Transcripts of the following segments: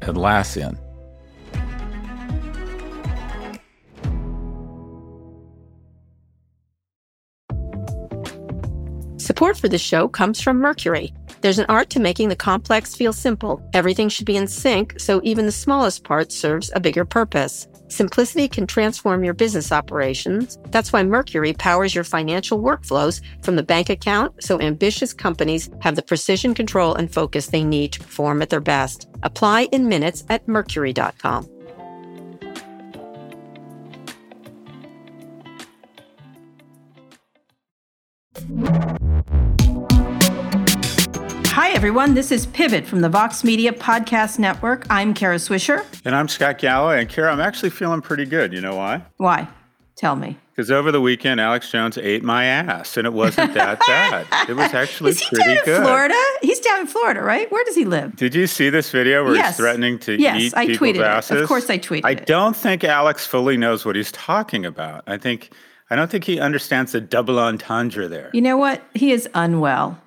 Atlassian. Support for this show comes from Mercury. There's an art to making the complex feel simple. Everything should be in sync, so even the smallest part serves a bigger purpose. Simplicity can transform your business operations. That's why Mercury powers your financial workflows from the bank account so ambitious companies have the precision, control, and focus they need to perform at their best. Apply in minutes at mercury.com. Hi, everyone. This is Pivot from the Vox Media Podcast Network. I'm Kara Swisher. And I'm Scott Galloway. And Kara, I'm actually feeling pretty good. You know why? Why? Tell me. Because over the weekend, Alex Jones ate my ass, and it wasn't that bad. It was actually Is he pretty down in good. Florida? He's down in Florida, right? Where does he live? Did you see this video where Yes. he's threatening to Yes, eat I people's tweeted it. Of course I tweeted I it. don't think Alex fully knows what he's talking about. I think I don't think he understands the double entendre there. You know what? He is unwell.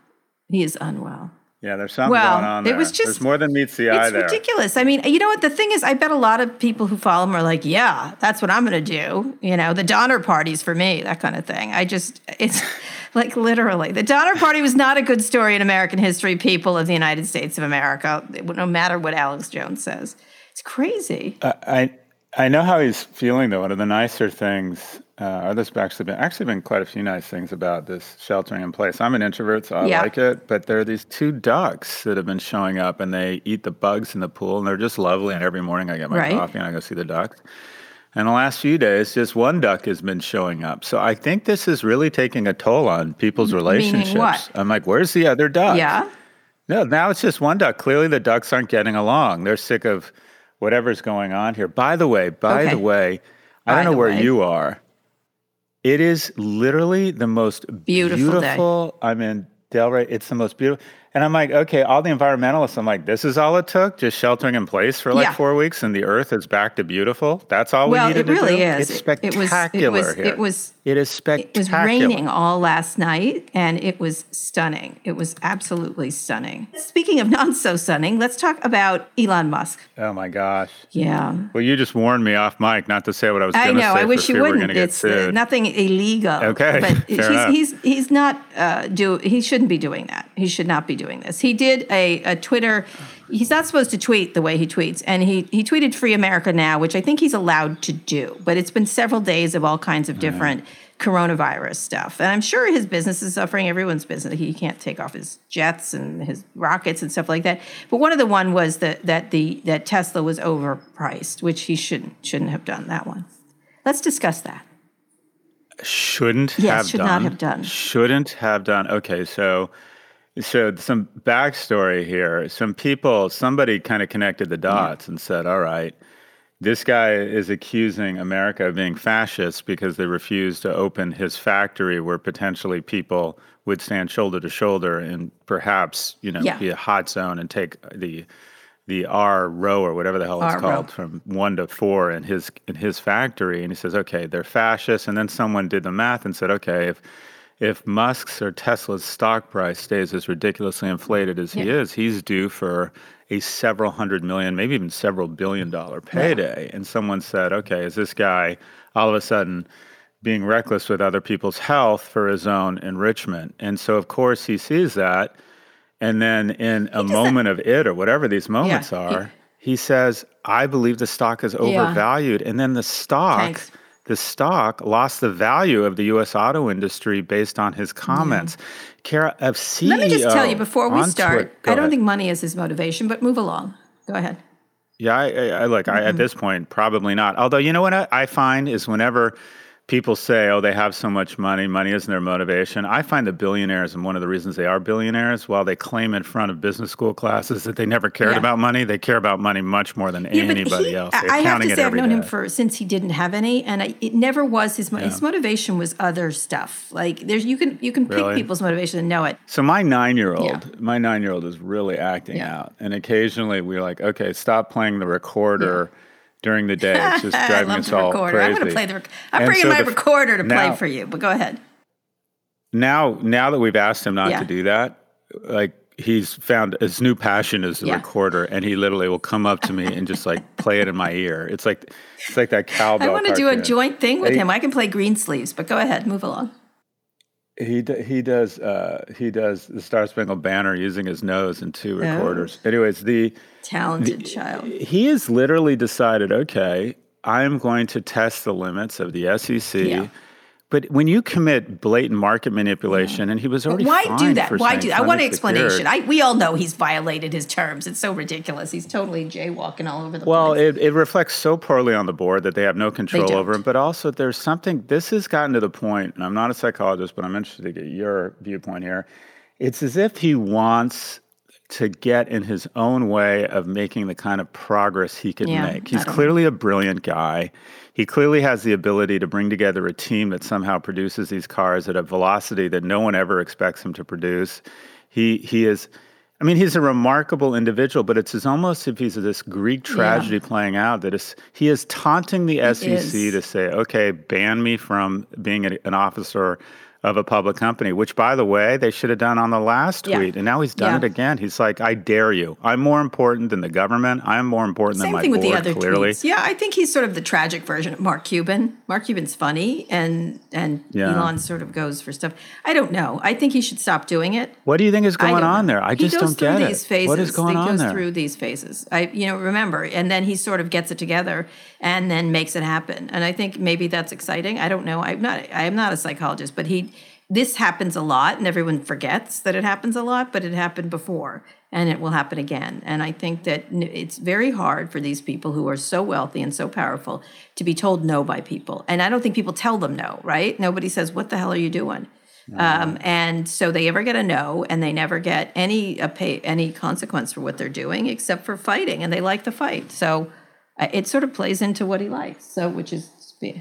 He is unwell. Yeah, there's something Well, going on There. it was just- there's more than meets the eye It's there. ridiculous. I mean, you know what? The thing is, I bet a lot of people who follow him are like, yeah, that's what I'm going to do. You know, the Donner Party's for me, that kind of thing. I just, it's like literally. The Donner Party was not a good story in American history, people of the United States of America, no matter what Alex Jones says. It's crazy. I I know how he's feeling though. One of the nicer things, uh, there's actually been actually been quite a few nice things about this sheltering in place. I'm an introvert, so I Yeah. like it. But there are these two ducks that have been showing up, and they eat the bugs in the pool, and they're just lovely. And every morning I get my Right. coffee and I go see the ducks. And the last few days, just one duck has been showing up. So I think this is really taking a toll on people's relationships. what? I'm like, where's the other duck? Yeah. No, now it's just one duck. Clearly, the ducks aren't getting along. They're sick of whatever's going on here. By the way, by Okay. the way, I By don't know where way. you are. It is literally the most Beautiful day. I'm in Delray. It's the most beautiful. And I'm like, okay, all the environmentalists, I'm like, this is all it took, just sheltering in place for like Yeah. four weeks, and the earth is back to beautiful. That's all Well, we needed it really to do. is. It's It- it was- it spectacular was- here. it was- It is spectacular. It was raining all last night and it was stunning. It was absolutely stunning. Speaking of not so stunning, let's talk about Elon Musk. Oh my gosh. Yeah. Well, you just warned me off mic not to say what I was I going to say. know. I wish you wouldn't. It's uh, nothing illegal. Okay, but fair he's, he's, he's not uh, do. He shouldn't be doing that. He should not be doing this. He did a, a Twitter. He's not supposed to tweet the way he tweets, and he he tweeted "Free America Now," which I think he's allowed to do. But it's been several days of all kinds of different coronavirus stuff, and I'm sure his business is suffering. Everyone's business. He can't take off his jets and his rockets and stuff like that. But one of the one was that that the that Tesla was overpriced, which he shouldn't shouldn't have done that one. Let's discuss that. shouldn't Yes, have should done. not have done. Shouldn't have done. Okay, so so some backstory here. Some people, somebody kind of connected the dots and said, "All right, this guy is accusing America of being fascist because they refused to open his factory where potentially people would stand shoulder to shoulder and perhaps you know Yeah. be a hot zone and take the." the R row or whatever the hell it's R row. called from one to four in his in his factory, and he says, okay, they're fascists. And then someone did the math and said, okay, if if Musk's or Tesla's stock price stays as ridiculously inflated as he is, he's due for a several hundred million, maybe even several billion dollar payday. And someone said, okay, is this guy all of a sudden being reckless with other people's health for his own enrichment? And so, of course, he sees that. And then in a moment of it or whatever these moments he- are, he says, I believe the stock is overvalued. And then the stock. The stock lost the value of the US auto industry based on his comments. Kara, of CEO. Let me just tell you before we start, I don't ahead. think money is his motivation, but move along. Go ahead. Yeah, I, I, I look. Mm-hmm. at this point, probably not. Although, you know what I, I find is whenever people say, oh, they have so much money, money isn't their motivation. I find that billionaires, and one of the reasons they are billionaires, while they claim in front of business school classes that they never cared Yeah. about money, they care about money much more than Yeah, anybody he- else. I They're I have to say, I've known him for since he didn't have any, and I, it never was his. mo- His motivation was other stuff. Like there's you can you can pick Really? people's motivation and know it. So my nine-year-old, my nine-year-old is really acting Yeah. out, and occasionally we're like, okay, stop playing the recorder during the day. It's just driving us all recorder. crazy. I'm going to play the. Rec- I'm And bringing so my the recorder to play for you. But go ahead. now now that we've asked him not Yeah. to do that like he's found his new passion is the Yeah. recorder and he literally will come up to me and just like play it in my ear it's like it's like that cowbell I want to do a joint thing with And he- him. I can play green sleeves, but go ahead, move along. He d- he does uh he does the star spangled banner using his nose and two Oh. recorders anyways the Talented child. he has literally decided okay i am going to test the limits of the sec Yeah. But when you commit blatant market manipulation and he was already Why do that? Why do? I want an explanation. I we all know he's violated his terms. It's so ridiculous. He's totally jaywalking all over the Well, place. it, it reflects so poorly on the board that they have no control over him. But also, there's something, this has gotten to the point, and I'm not a psychologist, but I'm interested to get your viewpoint here. It's as if he wants to get in his own way of making the kind of progress he could Yeah, make. He's don't know. clearly a brilliant guy. He clearly has the ability to bring together a team that somehow produces these cars at a velocity that no one ever expects him to produce. He he is I mean, he's a remarkable individual, but it's as almost if he's this Greek tragedy playing out that is he is taunting the SEC is. to say, okay, ban me from being an officer of a public company, which by the way, they should have done on the last Yeah. tweet. And now he's done Yeah. it again. He's like, I dare you. I'm more important than the government. I'm more important than Same my thing with the other clearly. tweets. Yeah, I think he's sort of the tragic version of Mark Cuban. Mark Cuban's funny, and and Yeah. Elon sort of goes for stuff. I don't know. I think he should stop doing it. What do you think is going on know. there? I he just don't get it. Phases. What is going he on goes there? through these phases. I, you know, remember, and then he sort of gets it together and then makes it happen. And I think maybe that's exciting. I don't know. I'm not. I am not a psychologist, but he. This happens a lot, and everyone forgets that it happens a lot. But it happened before, and it will happen again. And I think that it's very hard for these people who are so wealthy and so powerful to be told no by people. And I don't think people tell them no. Right? Nobody says, "What the hell are you doing?" Um, and so they ever get a no, and they never get any a pay, any consequence for what they're doing, except for fighting, and they like the fight. So uh, it sort of plays into what he likes. So which is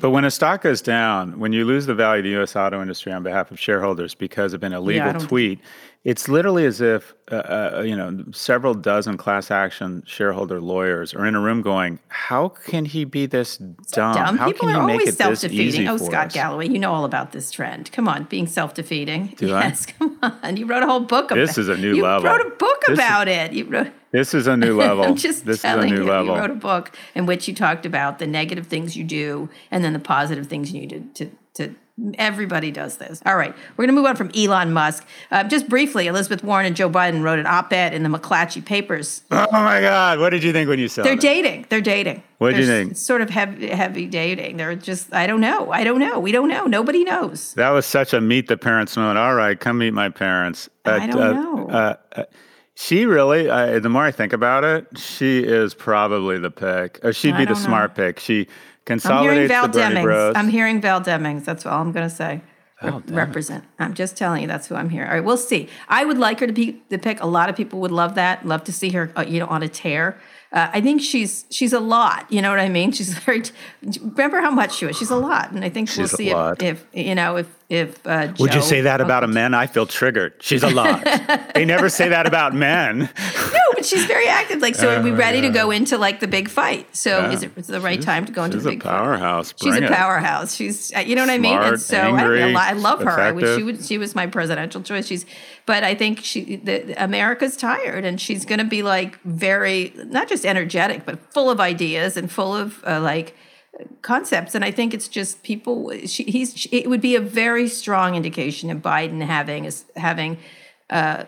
But when a stock goes down, when you lose the value of the U.S. auto industry on behalf of shareholders because of an illegal don't- tweet, it's literally as if uh, uh, you know several dozen class action shareholder lawyers are in a room going, "How can he be this dumb? dumb. How People can he are make it this easy Oh, Scott us?" Galloway, you know all about this trend. Come on, being self-defeating. Do I? yes, come on. You wrote a whole book. About This is a new you level. You wrote a book This is- about it. You wrote. This is a new level. I'm just this is a telling new you. level. You wrote a book in which you talked about the negative things you do and then the positive things you need to. to, to Everybody does this. All right, we're going to move on from Elon Musk. Uh, just briefly, Elizabeth Warren and Joe Biden wrote an op-ed in the McClatchy papers. oh my God! What did you think when you saw They're it? dating. They're dating. What'd you think? Sort of heavy, heavy dating. They're just. I don't know. I don't know. We don't know. Nobody knows. That was such a meet the parents moment. All right, come meet my parents. I don't know. Uh, uh, she really, uh, the more I think about it, she is probably the pick. Or she'd I be the know. smart pick. She I'm hearing consolidates Val the Bernie Demings. Bros. I'm hearing Val Demings. That's all I'm going to say. Val Demings. Represent. I'm just telling you that's who I'm hearing. All right, we'll see. I would like her to be the pick. A lot of people would love that. Love to see her, uh, you know, on a tear. Uh, I think she's she's a lot. You know what I mean? She's very. Remember how much she was? She's a lot, and I think we'll see if, if you know if if. Uh, Would you say that about a man? I feel triggered. She's a lot. they never say that about men. No, but she's very active. Like, so are we ready to go into like the big fight? So Oh, Yeah. is it it the right time to go into She's the big fight? powerhouse. She's Bring a powerhouse. She's, uh, you know what I mean. And so I, angry, I, I love her. I wish she would. She was my presidential choice. She's, but I think she, the, the- America's tired, and she's going to be like very not just energetic, but full of ideas and full of uh, like concepts. And I think it's just people. She, he's. It would be a very strong indication of Biden having having uh,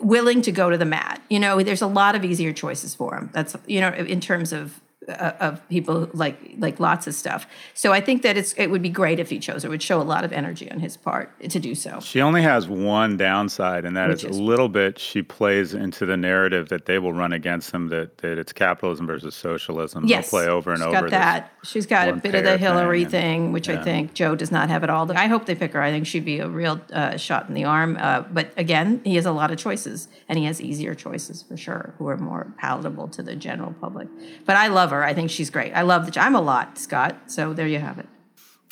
willing to go to the mat. You know, there's a lot of easier choices for him. That's you know, in terms of uh, of people like like lots of stuff. So I think that it's it would be great if he chose. It would show a lot of energy on his part to do so. She only has one downside, and that is, is, a little bit she plays into the narrative that they will run against him that that it's capitalism versus socialism. Yes, They'll play over and she's over. Got that. She's got a bit of the Hillary thing, thing which yeah. I think Joe does not have at all. I hope they pick her. I think she'd be a real uh, shot in the arm. Uh, but again, he has a lot of choices, and he has easier choices for sure, who are more palatable to the general public. But I love her. I think she's great. I love the. I'm a lot, Scott. So there you have it.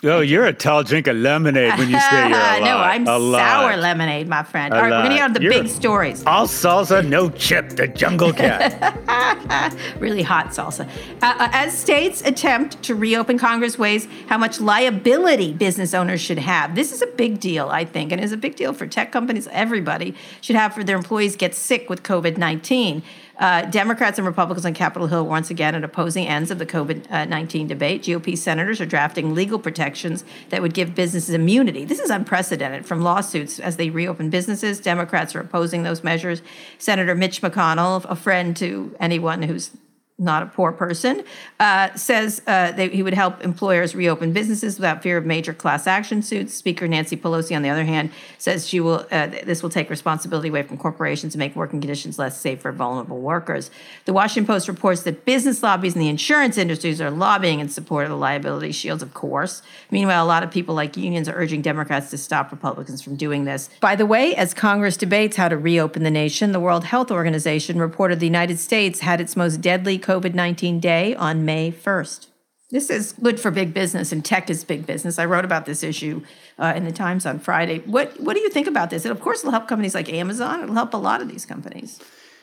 Oh, you're a tall drink of lemonade when you say you're a lot. no, I'm a sour lot. lemonade, my friend. A All right, we're gonna lot. get on the You're big stories. All salsa, no chip. The jungle cat. really hot salsa. Uh, uh, as states attempt to reopen, Congress weighs how much liability business owners should have. This is a big deal, I think, and is a big deal for tech companies. Everybody should have for their employees get sick with COVID 19. Uh, Democrats and Republicans on Capitol Hill once again at opposing ends of the COVID 19 debate. GOP senators are drafting legal protections that would give businesses immunity. This is unprecedented from lawsuits as they reopen businesses. Democrats are opposing those measures. Senator Mitch McConnell, a friend to anyone who's not a poor person, uh, says uh, that he would help employers reopen businesses without fear of major class action suits. Speaker Nancy Pelosi, on the other hand, says she will. Uh, this will take responsibility away from corporations and make working conditions less safe for vulnerable workers. The Washington Post reports that business lobbies and the insurance industries are lobbying in support of the liability shields. Of course, meanwhile, a lot of people like unions are urging Democrats to stop Republicans from doing this. By the way, as Congress debates how to reopen the nation, the World Health Organization reported the United States had its most deadly COVID 19 day on May 1st. This is good for big business, and tech is big business. I wrote about this issue uh, in the Times on Friday. What, what do you think about this? And of course, it'll help companies like Amazon, it'll help a lot of these companies.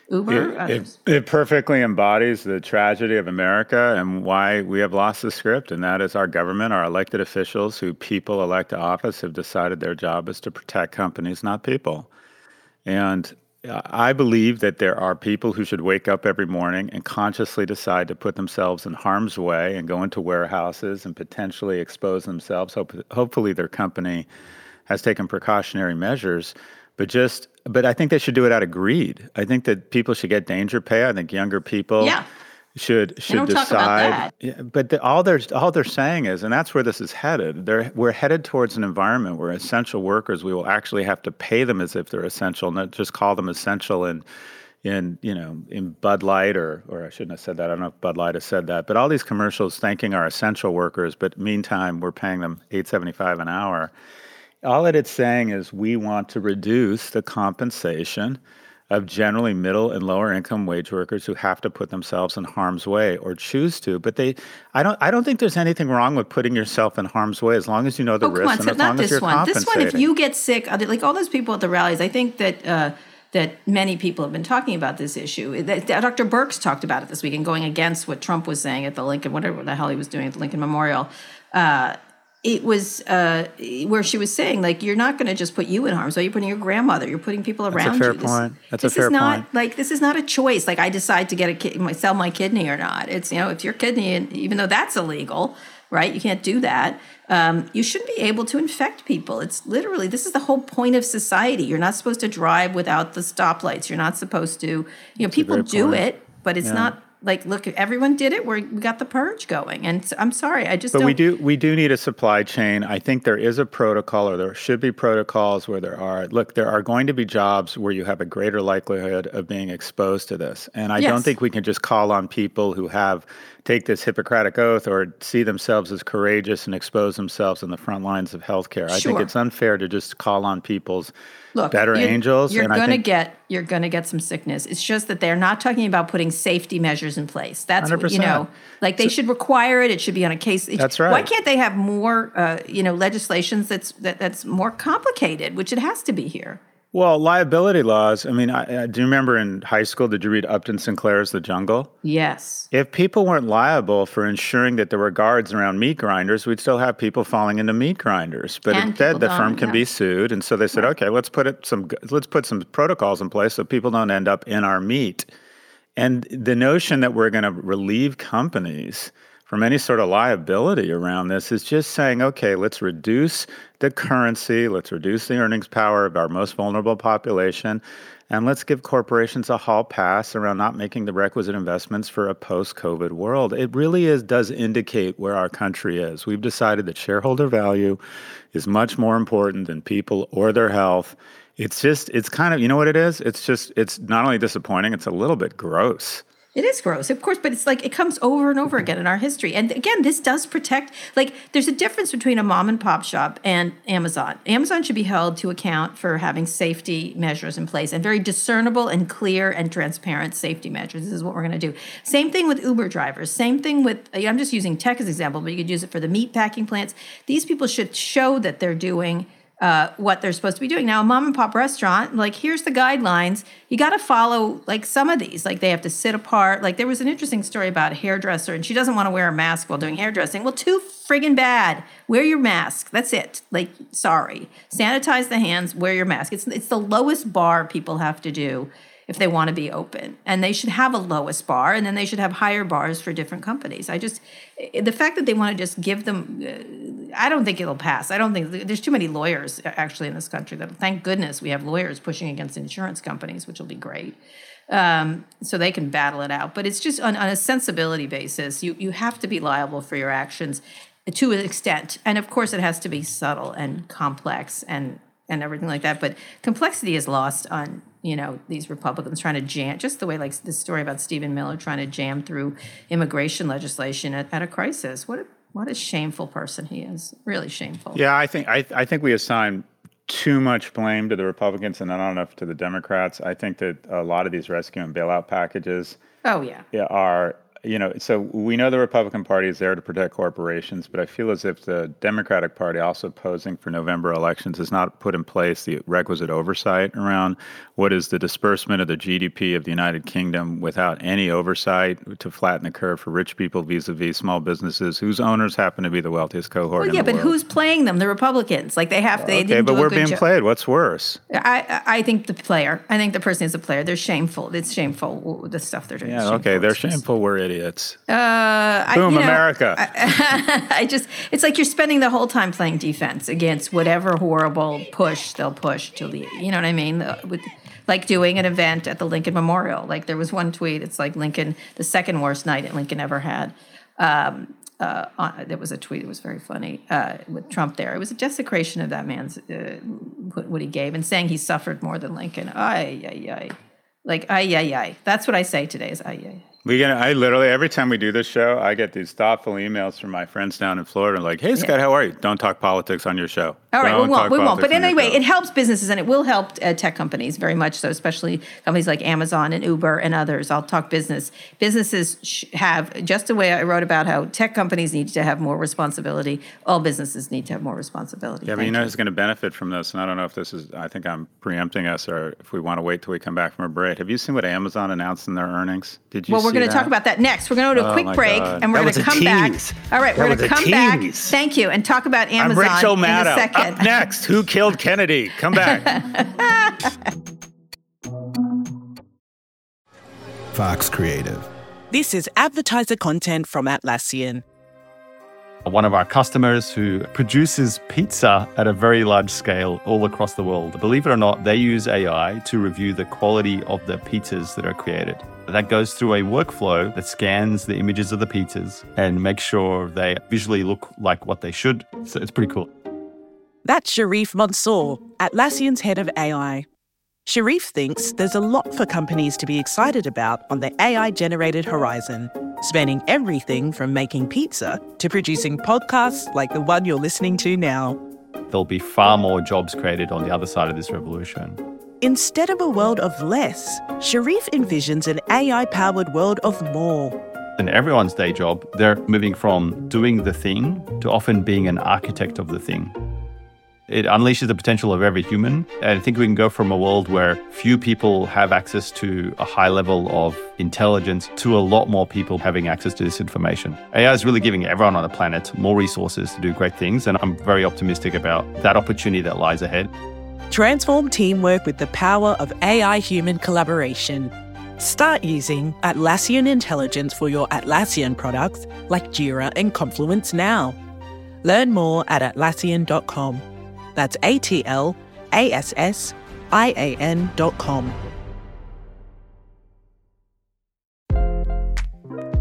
Uber, it, it, it, perfectly embodies the tragedy of America and why we have lost the script, and that is our government, our elected officials who people elect to office have decided their job is to protect companies, not people. And I believe that there are people who should wake up every morning and consciously decide to put themselves in harm's way and go into warehouses and potentially expose themselves. Hope, hopefully, their company has taken precautionary measures, but just but I think they should do it out of greed. I think that people should get danger pay. I think younger people yeah. Should should decide. Yeah, but the, all they're all they're saying is, and that's where this is headed. They're, we're headed towards an environment where essential workers we will actually have to pay them as if they're essential, not just call them essential and. in you know in Bud Light or or I shouldn't have said that. I don't know if Bud Light has said that, but all these commercials thanking our essential workers, but meantime we're paying them eight seventy five an hour. All that it's saying is we want to reduce the compensation of generally middle and lower income wage workers who have to put themselves in harm's way or choose to. But they, I don't, I don't think there's anything wrong with putting yourself in harm's way as long as you know the oh, risks and as not long this as you're one. This one, if you get sick, like all those people at the rallies, I think that. Uh, that many people have been talking about this issue. Dr. Birx talked about it this week and going against what Trump was saying at the Lincoln, whatever the hell he was doing at the Lincoln Memorial. Uh, it was uh, where she was saying, like, you're not going to just put you in harm's way. You're putting your grandmother. You're putting people around That's a fair you. point. That's this a fair is not, point. Like, this is not a choice. Like, I decide to get a ki- sell my kidney or not. It's you know, if your kidney, and even though that's illegal, right? You can't do that. Um, you shouldn't be able to infect people. It's literally this is the whole point of society. You're not supposed to drive without the stoplights. You're not supposed to. You know, That's people do point. it, but it's Yeah. not like look. Everyone did it. We're, we got the purge going, and I'm sorry. I just But don't. we do we do need a supply chain. I think there is a protocol, or there should be protocols where there are. Look, there are going to be jobs where you have a greater likelihood of being exposed to this, and I don't think we can just call on people who have take this Hippocratic oath or see themselves as courageous and expose themselves in the front lines of healthcare. I think it's unfair to just call on people's Look, better you're, angels. You're and gonna think, get you're gonna get some sickness. It's just that they're not talking about putting safety measures in place. That's what, you 100%. know, like they should require it. It should be on a case. it- That's right. Why can't they have more, uh, you know, legislations that's that, that's more complicated, which it has to be here. Well, liability laws. I mean, I, I, do you remember in high school? Did you read Upton Sinclair's The Jungle? Yes. If people weren't liable for ensuring that there were guards around meat grinders, we'd still have people falling into meat grinders. But And instead, the firm can yeah. be sued, and so they said, okay, let's put it some let's put some protocols in place so people don't end up in our meat. And the notion that we're going to relieve companies from any sort of liability around this is just saying, okay, let's reduce the currency, let's reduce the earnings power of our most vulnerable population, and let's give corporations a hall pass around not making the requisite investments for a post-COVID world. It really is does indicate where our country is. We've decided that shareholder value is much more important than people or their health. It's just it's kind of you know what it is? It's just it's not only disappointing, it's a little bit gross. It is gross, of course, but it's like it comes over and over again in our history. And again, this does protect, like, there's a difference between a mom and pop shop and Amazon. Amazon should be held to account for having safety measures in place and very discernible and clear and transparent safety measures. This is what we're going to do. Same thing with Uber drivers. Same thing with, I'm just using tech as example, but you could use it for the meat packing plants. These people should show that they're doing uh, what they're supposed to be doing. Now, a mom and pop restaurant, like here's the guidelines. You got to follow like some of these. Like they have to sit apart. Like there was an interesting story about a hairdresser, and she doesn't want to wear a mask while doing hairdressing. Well, too friggin' bad. Wear your mask. That's it. Like sorry, sanitize the hands. Wear your mask. It's it's the lowest bar people have to do if they want to be open. And they should have a lowest bar and then they should have higher bars for different companies. I just, the fact that they want to just give them, uh, I don't think it'll pass. I don't think, there's too many lawyers actually in this country that, thank goodness we have lawyers pushing against insurance companies, which will be great. Um, so they can battle it out. But it's just on, on a sensibility basis, you, you have to be liable for your actions to an extent. And of course, it has to be subtle and complex and and everything like that. But complexity is lost on you know these Republicans trying to jam, just the way like this story about Stephen Miller trying to jam through immigration legislation at, at a crisis. What a what a shameful person he is. Really shameful. Yeah, I think I I think we assign too much blame to the Republicans and not enough to the Democrats. I think that a lot of these rescue and bailout packages. Oh yeah. Yeah, are you know, so we know the Republican Party is there to protect corporations, but I feel as if the Democratic Party, also posing for November elections, has not put in place the requisite oversight around what is the disbursement of the GDP of the United Kingdom without any oversight to flatten the curve for rich people vis-a-vis small businesses whose owners happen to be the wealthiest cohort. Well, yeah, but world. who's playing them? The Republicans. Like they have. They okay, but we're being played. What's worse? I I think the player. I think the person is a player. They're shameful. It's shameful the stuff they're doing. Yeah, okay, they're shameful. We're idiots. Uh, I, Boom, you know, America. I, I, just, it's like you're spending the whole time playing defense against whatever horrible push they'll push to the, you know what I mean? With, like doing an event at the Lincoln Memorial. Like there was one tweet, it's like Lincoln, the second worst night that Lincoln ever had. Um, uh, on, there was a tweet that was very funny uh, with Trump there. It was a desecration of that man's uh, what he gave and saying he suffered more than Lincoln. Ay, ay, ay. Like, ay, ay, ay. That's what I say today is ay, ay. We get. I literally every time we do this show, I get these thoughtful emails from my friends down in Florida, like, "Hey, Scott, yeah. how are you? Don't talk politics on your show." All right, Don't we won't. We won't. But anyway, it helps businesses and it will help uh, tech companies very much so, especially companies like Amazon and Uber and others. I'll talk business. Businesses sh- have just the way I wrote about how tech companies need to have more responsibility. All businesses need to have more responsibility. Yeah, but you know who's going to benefit from this? And I don't know if this is. I think I'm preempting us, or if we want to wait till we come back from a break. Have you seen what Amazon announced in their earnings? Did you? Well, we're going to talk about that next. We're going to go to a Oh, quick my break, God. and we're going to was a come back. tease. All right, we're going to was a come back. Thank you, and talk about I'm Amazon Rachel in a second. Up next, who killed Kennedy? Come back. Vox Creative. This is advertiser content from Atlassian. One of our customers who produces pizza at a very large scale all across the world. Believe it or not, they use AI to review the quality of the pizzas that are created. That goes through a workflow that scans the images of the pizzas and makes sure they visually look like what they should. So it's pretty cool. That's Sherif Mansour, Atlassian's head of AI. Sharif thinks there's a lot for companies to be excited about on the AI generated horizon, spanning everything from making pizza to producing podcasts like the one you're listening to now. There'll be far more jobs created on the other side of this revolution. Instead of a world of less, Sherif envisions an AI powered world of more. In everyone's day job, they're moving from doing the thing to often being an architect of the thing. It unleashes the potential of every human. And I think we can go from a world where few people have access to a high level of intelligence to a lot more people having access to this information. AI is really giving everyone on the planet more resources to do great things. And I'm very optimistic about that opportunity that lies ahead. Transform teamwork with the power of AI human collaboration. Start using Atlassian Intelligence for your Atlassian products like Jira and Confluence now. Learn more at Atlassian.com. That's A T L A S S I A N.com.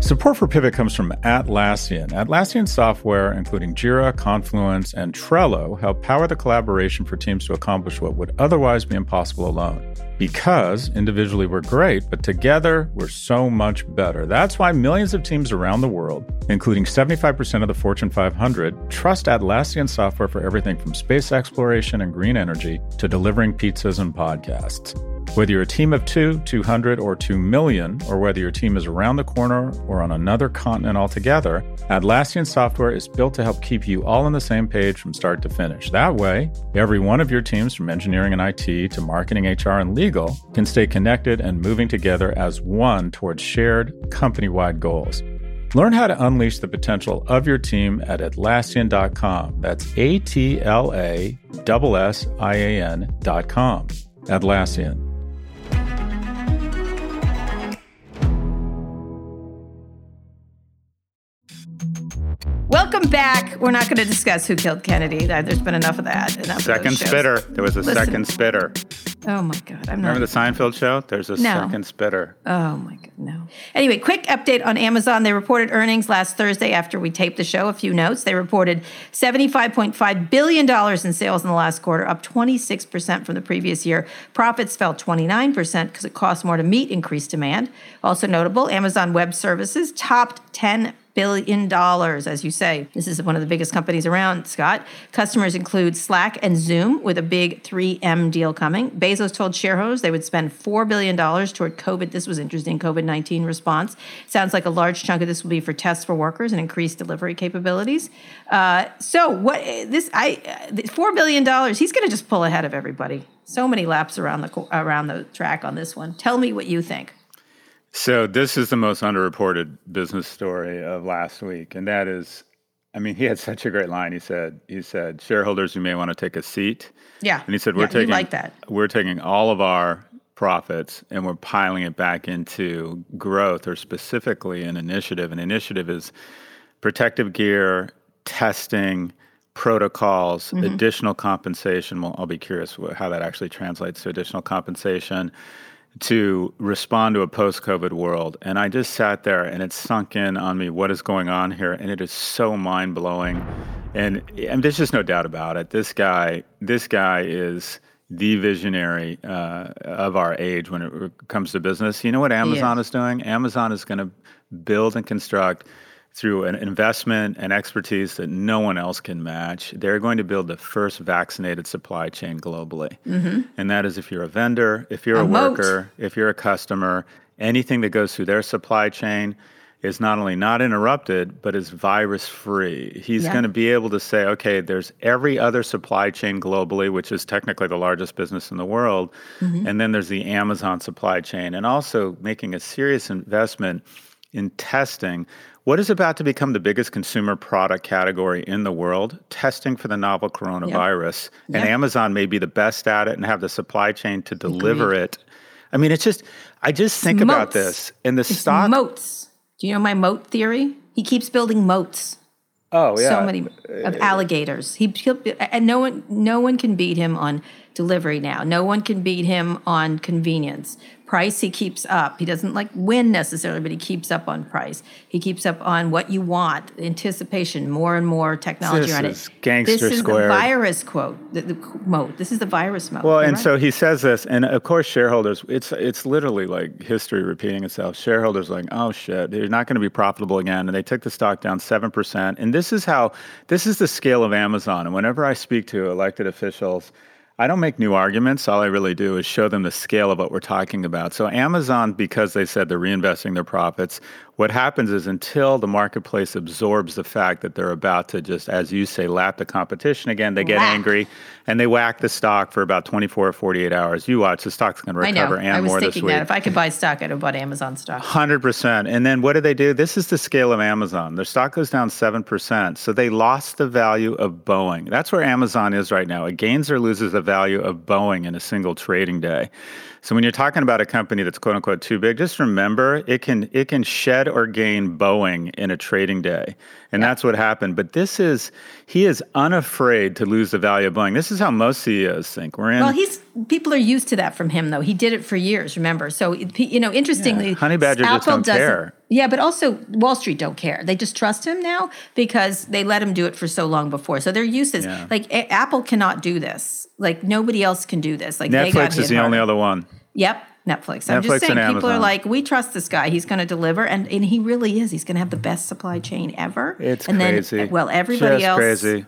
Support for Pivot comes from Atlassian. Atlassian software, including Jira, Confluence, and Trello, help power the collaboration for teams to accomplish what would otherwise be impossible alone. Because individually we're great, but together we're so much better. That's why millions of teams around the world, including 75% of the Fortune 500, trust Atlassian software for everything from space exploration and green energy to delivering pizzas and podcasts. Whether you're a team of two, 200, or 2 million, or whether your team is around the corner or on another continent altogether, Atlassian software is built to help keep you all on the same page from start to finish. That way, every one of your teams, from engineering and IT to marketing, HR, and legal, can stay connected and moving together as one towards shared company wide goals. Learn how to unleash the potential of your team at Atlassian.com. That's A T L A S S I A N.com. Atlassian. Welcome back. We're not going to discuss who killed Kennedy. There's been enough of that. Enough Second shows. spitter. There was a Listen. second spitter. Oh my God. I'm Remember not. the Seinfeld show? There's a No. second spitter. Oh my God, no. Anyway, quick update on Amazon. They reported earnings last Thursday after we taped the show. A few notes. They reported $75.5 billion in sales in the last quarter, up 26% from the previous year. Profits fell 29% because it costs more to meet increased demand. Also notable, Amazon Web Services topped 10 billion dollars, as you say. This is one of the biggest companies around, Scott. Customers include Slack and Zoom, with a big 3M deal coming. Bezos told shareholders they would spend $4 billion toward COVID. This was interesting, COVID 19 response. Sounds like a large chunk of this will be for tests for workers and increased delivery capabilities. Uh, so, what this, I, uh, $4 billion, he's going to just pull ahead of everybody. So many laps around the, around the track on this one. Tell me what you think. So this is the most underreported business story of last week, and that is, I mean, he had such a great line. He said, he said, shareholders, you may want to take a seat. Yeah. And he said, we're you taking like that. we're taking all of our profits and we're piling it back into growth, or specifically an initiative. An initiative is protective gear, testing, protocols, Mm-hmm. additional compensation. Well, I'll be curious how that actually translates to additional compensation to respond to a post-COVID world. And I just sat there and it sunk in on me what is going on here, and it is so mind-blowing. And, and there's just no doubt about it. This guy, this guy is the visionary uh, of our age when it comes to business. You know what Amazon is. is doing? Amazon is going to build and construct through an investment and expertise that no one else can match. They're going to build the first vaccinated supply chain globally. Mm-hmm. And that is if you're a vendor, if you're a, A worker, if you're a customer, anything that goes through their supply chain is not only not interrupted, but is virus free. He's Yeah. going to be able to say, okay, there's every other supply chain globally, which is technically the largest business in the world. Mm-hmm. And then there's the Amazon supply chain, and also making a serious investment in testing. What is about to become the biggest consumer product category in the world? Testing for the novel coronavirus. And Yep. Amazon may be the best at it and have the supply chain to deliver it. I mean, it's just, I just think about moats. this. And the It's stock. moats. Do you know my moat theory? He keeps building moats. oh, yeah. So many of uh, alligators. He he'll, and no one no one can beat him on delivery now. No one can beat him on convenience. Price he keeps up. He doesn't like win necessarily, but he keeps up on price. He keeps up on what you want, anticipation, more and more technology This around is it. gangster this is squared. the virus quote, the, the moat. This is the virus moat. Well, You're and right. so he says this, and of course, shareholders. It's it's literally like history repeating itself. Shareholders are like, oh shit, they're not going to be profitable again, and they took the stock down seven percent. And this is how this is the scale of Amazon. And whenever I speak to elected officials. I don't make new arguments. All I really do is show them the scale of what we're talking about. So, Amazon, because they said they're reinvesting their profits, what happens is until the marketplace absorbs the fact that they're about to just, as you say, lap the competition again, they get Whack. angry and they whack the stock for about 24 or 48 hours. You watch, the stock's going to recover I know. and I was more thinking that if I could buy stock, I'd have bought Amazon stock. Hundred percent. And then what do they do? This is the scale of Amazon. Their stock goes down seven percent. So they lost the value of Boeing. That's where Amazon is right now. It gains or loses the value of Boeing in a single trading day. So when you're talking about a company that's quote unquote too big, just remember it can it can shed or gain Boeing in a trading day. And that's what happened. But this is he is unafraid to lose the value of Boeing. This is how most CEOs think. We're in Well, he's people are used to that from him, though. He did it for years. Remember, so you know, interestingly, Yeah, honey badger just Apple don't doesn't- care. Yeah, but also Wall Street don't care. They just trust him now because they let him do it for so long before. So they're used. Yeah. Like A- Apple cannot do this. Like nobody else can do this. Like they got Netflix is the only other one. Yep, Netflix. I'm Netflix just saying, people are like, we trust this guy. He's going to deliver, and, and he really is. He's going to have the best supply chain ever. It's and crazy. Then, well, everybody Just else. crazy.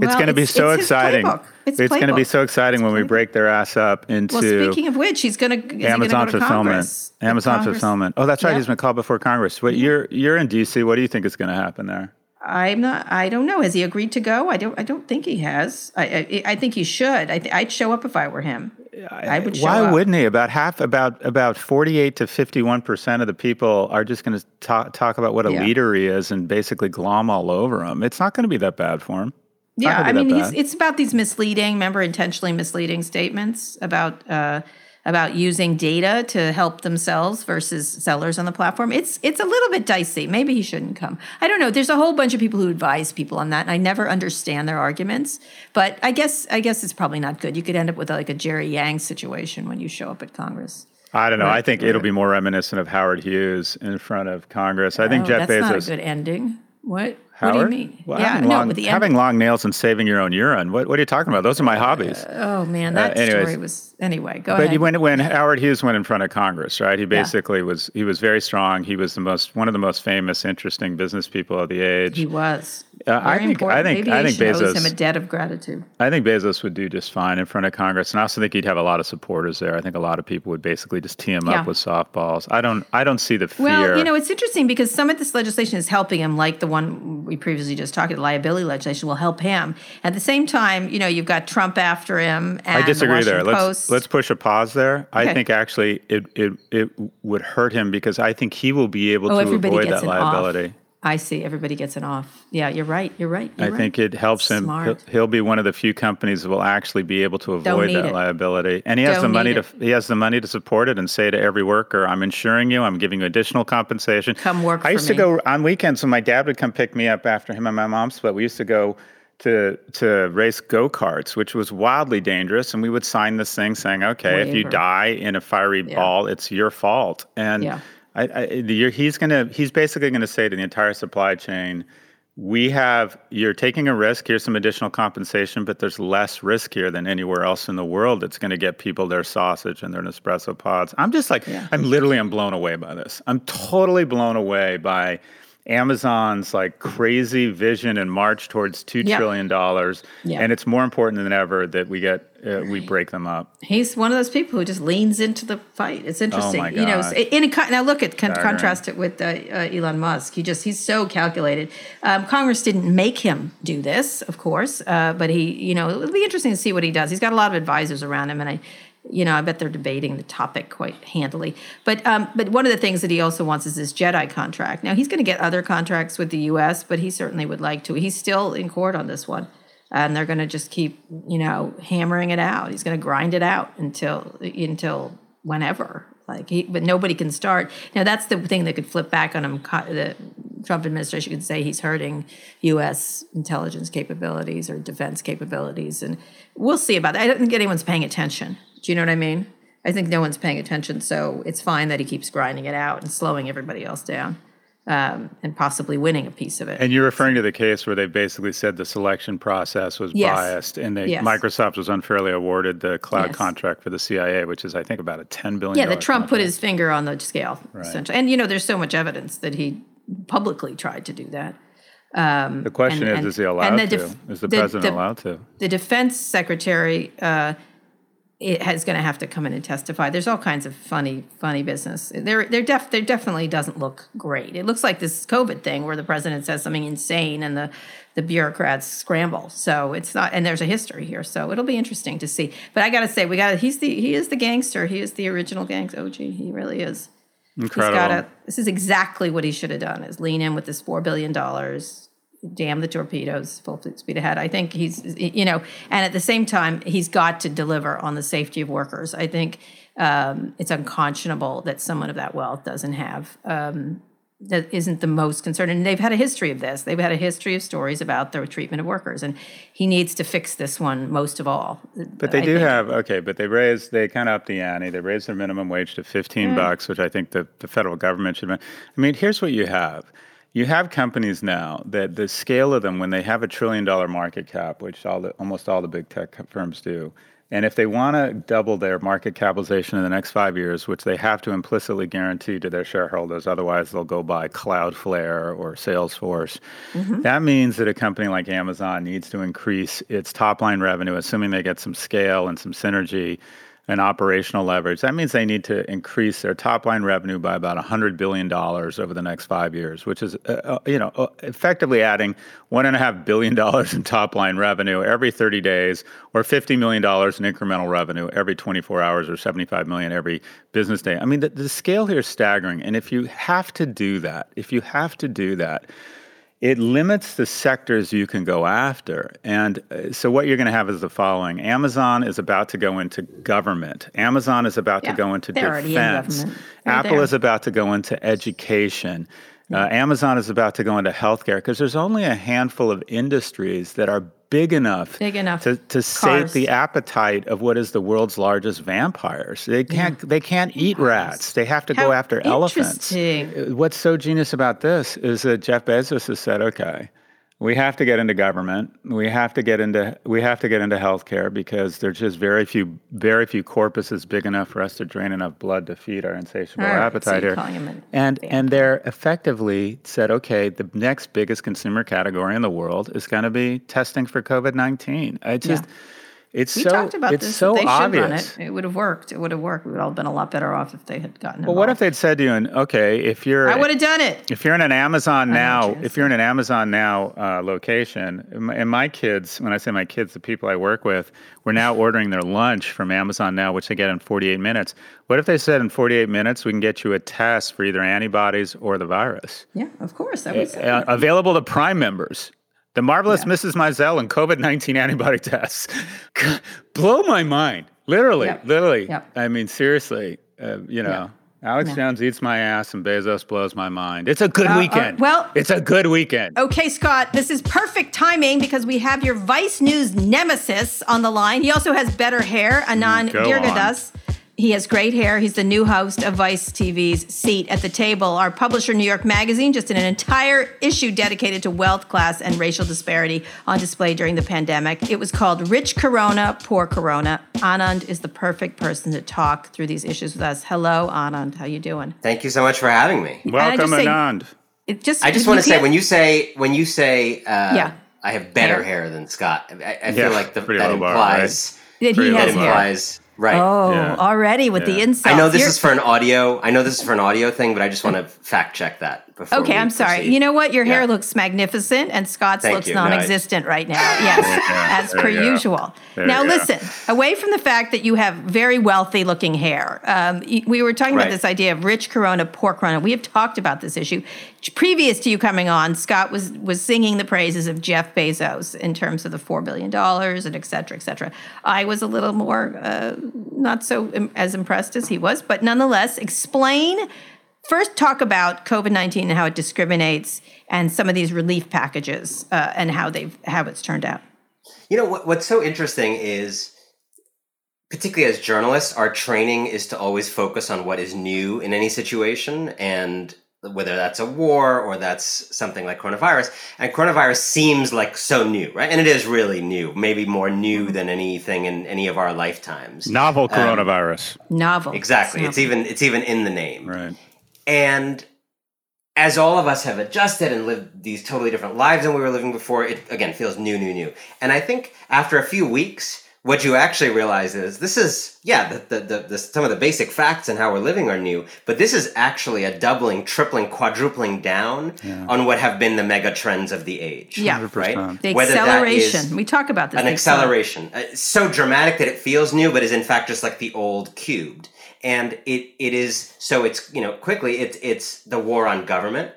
It's going to be so it's exciting. playbook. It's going to be so exciting when we break their ass up into Well, speaking of which, he's going to Amazon go fulfillment. Congress. Amazon Congress- fulfillment. Oh, that's right. Yeah. He's been called before Congress. What you're you're in DC. What do you think is going to happen there? I'm not. I don't know. Has he agreed to go? I don't. I don't think he has. I. I, I think he should. I th- I'd show up if I were him. I would. Show Why up. wouldn't he? About half, about about forty eight to fifty one percent of the people are just going to talk talk about what a Yeah. leader he is and basically glom all over him. It's not going to be that bad for him. Yeah, I mean, he's, it's about these misleading, remember, intentionally misleading statements about uh, about using data to help themselves versus sellers on the platform. It's it's a little bit dicey. Maybe he shouldn't come. I don't know. There's a whole bunch of people who advise people on that, and I never understand their arguments. But I guess I guess it's probably not good. You could end up with like a Jerry Yang situation when you show up at Congress. I don't know. Right, I think it'll be more reminiscent of Howard Hughes in front of Congress. I think Oh, Jeff that's not a good ending. What? Howard? What do you mean? Well, yeah, having, no, long, the having long nails and saving your own urine. What, what are you talking about? Those are my hobbies. Uh, oh man, uh, that anyways. story was anyway. Go But ahead. But when when Howard Hughes went in front of Congress, right? He basically was he was very strong. He was the most one of the most famous, interesting business people of the age. He was. Uh, I think- important. I think- I think Aviation owes Bezos- him a debt of gratitude. I think Bezos would do just fine in front of Congress, and I also think he'd have a lot of supporters there. I think a lot of people would basically just tee him Yeah. up with softballs. I don't I don't see the fear. Well, you know, it's interesting because some of this legislation is helping him, like the one we previously just talked about, liability legislation will help him. At the same time, you know, you've got Trump after him and I disagree the there. Let's Post. let's push a pause there. I think actually it, it it would hurt him because I think he will be able oh, to avoid that liability. off. I see. Everybody gets an off. Yeah, you're right. You're right. I you're think right. it helps him. He'll, he'll be one of the few companies that will actually be able to avoid that it. liability, and he has Don't the money need to he has the money to support it and say to every worker, "I'm insuring you. I'm giving you additional compensation. Come work I used to me. go on weekends when my dad would come pick me up after him and my mom split. We used to go to to race go karts, which was wildly dangerous, and we would sign this thing saying, "Okay, if you die in a fiery ball, it's your fault." And Yeah. I, I, you're- he's gonna he's basically gonna say to the entire supply chain, we have you're taking a risk. Here's some additional compensation, but there's less risk here than anywhere else in the world. That's going to get people their sausage and their Nespresso pods. I'm just like I'm literally I'm blown away by this. I'm totally blown away by Amazon's like crazy vision and march towards two Yeah. trillion dollars. Yeah. And it's more important than ever that we get uh, we break them up. He's one of those people who just leans into the fight. It's interesting, Oh you know. In a, now, look at con- contrast it with uh, uh, Elon Musk. He just he's so calculated. Um, Congress didn't make him do this, of course, uh, but he, you know, it'll be interesting to see what he does. He's got a lot of advisors around him, and I, you know, I bet they're debating the topic quite handily. But um, but one of the things that he also wants is this Jedi contract. Now he's going to get other contracts with the U.S., but he certainly would like to. He's still in court on this one and they're going to just keep you know hammering it out. He's going to grind it out until until whenever. Like he, but nobody can start. Now that's the thing that could flip back on him. The trump administration could say he's hurting us intelligence capabilities or defense capabilities and we'll see about that. I don't think anyone's paying attention. Do you know what i mean? I think no one's paying attention so it's fine that he keeps grinding it out and slowing everybody else down um, and possibly winning a piece of it And you're referring to the case where they basically said the selection process was Yes. biased, and they, Yes. Microsoft was unfairly awarded the cloud Yes. contract for the CIA, which is I think about a ten billion. Yeah, that Trump put his finger on the scale, essentially. And, you know, there's so much evidence that he publicly tried to do that. The question and- is, and- is he allowed the to? is the, the- president the- allowed to? The defense secretary, uh, it has going to have to come in and testify. There's all kinds of funny, funny business. There, there, def, there definitely doesn't look great. It looks like this COVID thing where the president says something insane and the the bureaucrats scramble. So it's not, and there's a history here. So it'll be interesting to see. But I got to say, we got he's the he is the gangster. He is the original gangster. Oh, OG. He really is. Incredible. Gotta, this is exactly what he should have done: is lean in with this four billion dollars damn the torpedoes, full speed ahead. I think he's, you know, and at the same time, he's got to deliver on the safety of workers. I think um, it's unconscionable that someone of that wealth doesn't have. Um, that isn't the most concerned. And they've had a history of this. They've had a history of stories about the treatment of workers. And he needs to fix this one most of all. But they I do think. have, okay, but they raised, they kind of upped the ante. They raised their minimum wage to 15 mm. bucks, which I think the, the federal government should. I mean, here's what you have you have companies now that the scale of them when they have a trillion dollar market cap, which all the, almost all the big tech firms do, and if they want to double their market capitalization in the next five years, which they have to implicitly guarantee to their shareholders, otherwise they'll go buy Cloudflare or Salesforce, mm-hmm. that means that a company like Amazon needs to increase its top line revenue, assuming they get some scale and some synergy and operational leverage. That means they need to increase their top line revenue by about $100 billion over the next five years, which is, uh, uh you know, uh, effectively adding $1.5 billion in top line revenue every 30 days or $50 million in incremental revenue every 24 hours or 75 million every business day. I mean, the, the scale here is staggering. And if you have to do that, if you have to do that, it limits the sectors you can go after. And uh, so what you're going to have is the following Amazon is about to go into government, Amazon is about yeah, to go into defense, Apple there. is about to go into education. Uh, Amazon is about to go into healthcare because there's only a handful of industries that are big enough, big enough to, to sate the appetite of what is the world's largest vampires. They can't yeah. they can't eat rats. They have to How go after elephants. Uh, what's so genius about this is that Jeff Bezos has said, okay, we have to get into government. We have to get into we have to get into healthcare because there's just very few very few corpuses big enough for us to drain enough blood to feed our insatiable right, appetite so here. And and they're effectively said, okay, the next biggest consumer category in the world is going to be testing for COVID nineteen. I just. Yeah it's we so talked about it's this. so they obvious. Should run it. it would have worked. It would have worked. We would all been a lot better off if they had gotten. It. Well, what if they'd said to you, "Okay, if you're," I would have done it. If you're in an Amazon now, if you're in an Amazon now uh, location, and my kids, when I say my kids, the people I work with, we're now ordering their lunch from Amazon now, which they get in 48 minutes. What if they said in 48 minutes we can get you a test for either antibodies or the virus? Yeah, of course. That was uh, available to Prime members. The marvelous yeah. Mrs. Maisel and COVID 19 antibody tests blow my mind. Literally, yep. literally. Yep. I mean, seriously, uh, you know. Yep. Alex. Jones eats my ass and Bezos blows my mind. It's a good uh, uh weekend. Uh, well, it's a good weekend. Okay, Scott, this is perfect timing because we have your Vice News nemesis on the line. He also has better hair, Anand Giridharadas. He has great hair. He's the new host of Vice TV's Seat at the Table. Our publisher, New York Magazine, just did an entire issue dedicated to wealth, class, and racial disparity on display during the pandemic. It was called Rich Corona, Poor Corona. Anand is the perfect person to talk through these issues with us. Hello, Anand. How you doing? Thank you so much for having me. Welcome, Anand. It just, I just want to say when you say when you say uh, yeah. I have better hair, hair than Scott. I, I yeah, feel like the, that implies bar, right? that he has implies Right. Oh, yeah. already with yeah. the insight. I know this You're... is for an audio. I know this is for an audio thing, but I just want to fact check that before. Okay, I'm sorry. Proceed. You know what? Your yeah. hair looks magnificent, and Scott's Thank looks you. non-existent right now. Yes, as per usual. now, listen. Away from the fact that you have very wealthy-looking hair, um, we were talking right. about this idea of rich corona, poor corona. We have talked about this issue previous to you coming on. Scott was was singing the praises of Jeff Bezos in terms of the four billion dollars and et cetera, et cetera. I was a little more uh, not so Im- as impressed as he was, but nonetheless, explain First, talk about COVID nineteen and how it discriminates, and some of these relief packages uh, and how they've how it's turned out. You know what, what's so interesting is, particularly as journalists, our training is to always focus on what is new in any situation, and whether that's a war or that's something like coronavirus. And coronavirus seems like so new, right? And it is really new, maybe more new than anything in any of our lifetimes. Novel um, coronavirus. Um, Novel. Exactly. It's, it's even it's even in the name. Right. And as all of us have adjusted and lived these totally different lives than we were living before, it again feels new, new, new. And I think after a few weeks, what you actually realize is this is yeah the, the, the, the, some of the basic facts and how we're living are new but this is actually a doubling tripling quadrupling down yeah. on what have been the mega trends of the age yeah 100%. right the Whether acceleration we talk about this an acceleration uh, so dramatic that it feels new but is in fact just like the old cubed and it it is so it's you know quickly it's it's the war on government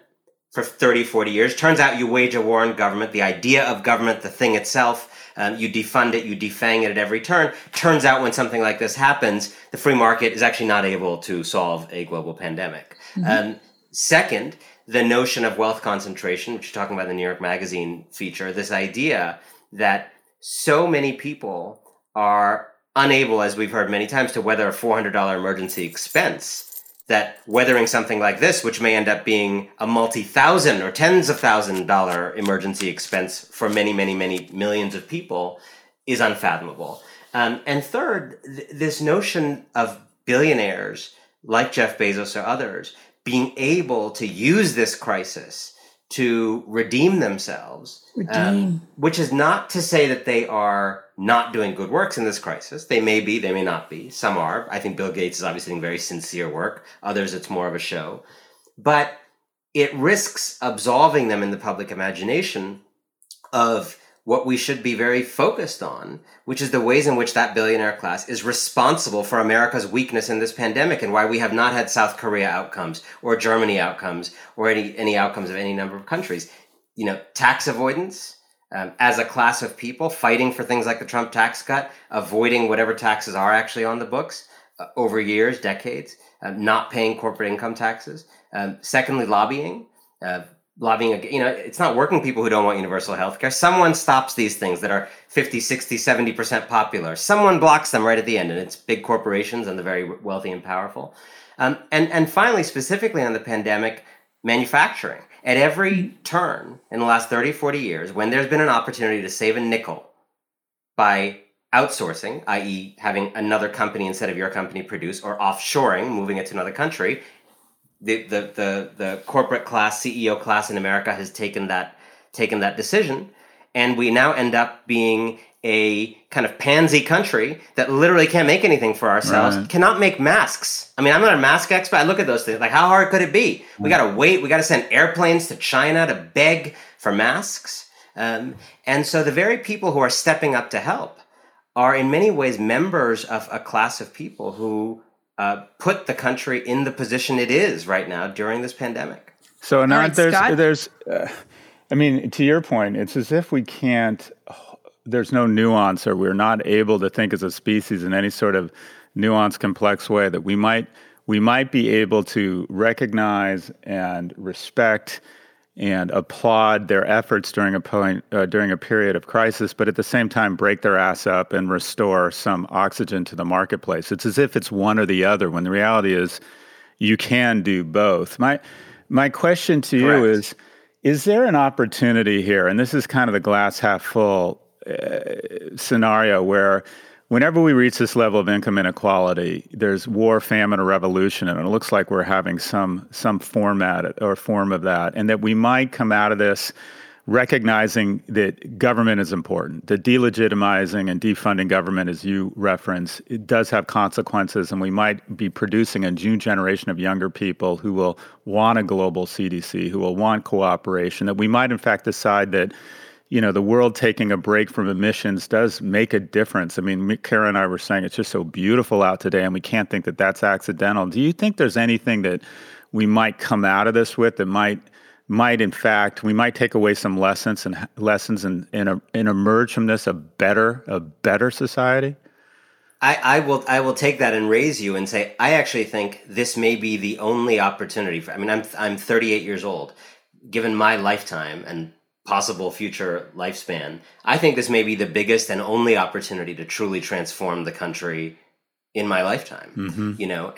for 30 40 years turns out you wage a war on government the idea of government the thing itself um, you defund it, you defang it at every turn. Turns out when something like this happens, the free market is actually not able to solve a global pandemic. Mm-hmm. Um, second, the notion of wealth concentration, which you're talking about in the New York Magazine feature, this idea that so many people are unable, as we've heard many times, to weather a $400 emergency expense that weathering something like this, which may end up being a multi thousand or tens of thousand dollar emergency expense for many, many, many millions of people, is unfathomable. Um, and third, th- this notion of billionaires like Jeff Bezos or others being able to use this crisis to redeem themselves. Redeem. Um, which is not to say that they are not doing good works in this crisis. They may be, they may not be. Some are. I think Bill Gates is obviously doing very sincere work. Others, it's more of a show. But it risks absolving them in the public imagination of what we should be very focused on, which is the ways in which that billionaire class is responsible for America's weakness in this pandemic and why we have not had South Korea outcomes or Germany outcomes or any, any outcomes of any number of countries. You know, tax avoidance um, as a class of people fighting for things like the Trump tax cut, avoiding whatever taxes are actually on the books uh, over years, decades, uh, not paying corporate income taxes. Um, secondly, lobbying. Uh, lobbying you know it's not working people who don't want universal health care someone stops these things that are 50 60 70% popular someone blocks them right at the end and it's big corporations and the very wealthy and powerful um, and and finally specifically on the pandemic manufacturing at every mm-hmm. turn in the last 30 40 years when there's been an opportunity to save a nickel by outsourcing i.e having another company instead of your company produce or offshoring moving it to another country the, the, the, the corporate class, CEO class in America has taken that, taken that decision. And we now end up being a kind of pansy country that literally can't make anything for ourselves, right. cannot make masks. I mean, I'm not a mask expert. I look at those things like, how hard could it be? We got to wait. We got to send airplanes to China to beg for masks. Um, and so the very people who are stepping up to help are in many ways members of a class of people who uh, put the country in the position it is right now during this pandemic. So, Anand, right, there's, Scott? there's, uh, I mean, to your point, it's as if we can't. There's no nuance, or we're not able to think as a species in any sort of nuanced, complex way that we might we might be able to recognize and respect and applaud their efforts during a point uh, during a period of crisis, but at the same time break their ass up and restore some oxygen to the marketplace. It's as if it's one or the other. When the reality is, you can do both. My my question to Correct. you is: Is there an opportunity here? And this is kind of the glass half full uh, scenario where whenever we reach this level of income inequality, there's war, famine, or revolution, and it looks like we're having some some format or form of that, and that we might come out of this recognizing that government is important, that delegitimizing and defunding government, as you reference, it does have consequences, and we might be producing a new generation of younger people who will want a global CDC, who will want cooperation, that we might in fact decide that you know, the world taking a break from emissions does make a difference. I mean, Kara and I were saying it's just so beautiful out today, and we can't think that that's accidental. Do you think there's anything that we might come out of this with that might might in fact we might take away some lessons and lessons and and, and emerge from this a better a better society? I, I will I will take that and raise you and say I actually think this may be the only opportunity for I mean I'm I'm 38 years old given my lifetime and possible future lifespan, I think this may be the biggest and only opportunity to truly transform the country in my lifetime. Mm-hmm. You know,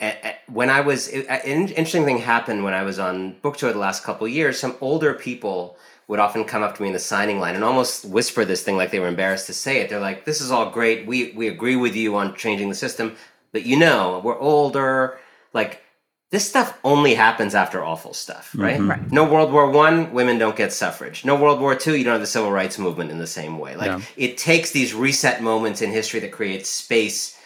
when I was, an interesting thing happened when I was on book tour the last couple years. Some older people would often come up to me in the signing line and almost whisper this thing like they were embarrassed to say it. They're like, "This is all great. We we agree with you on changing the system, but you know, we're older. Like this stuff only happens after awful stuff, right? Mm-hmm. Right. No World War One, women don't get suffrage. No World War Two, you don't have the civil rights movement in the same way. Like Yeah. it takes these reset moments in history that creates space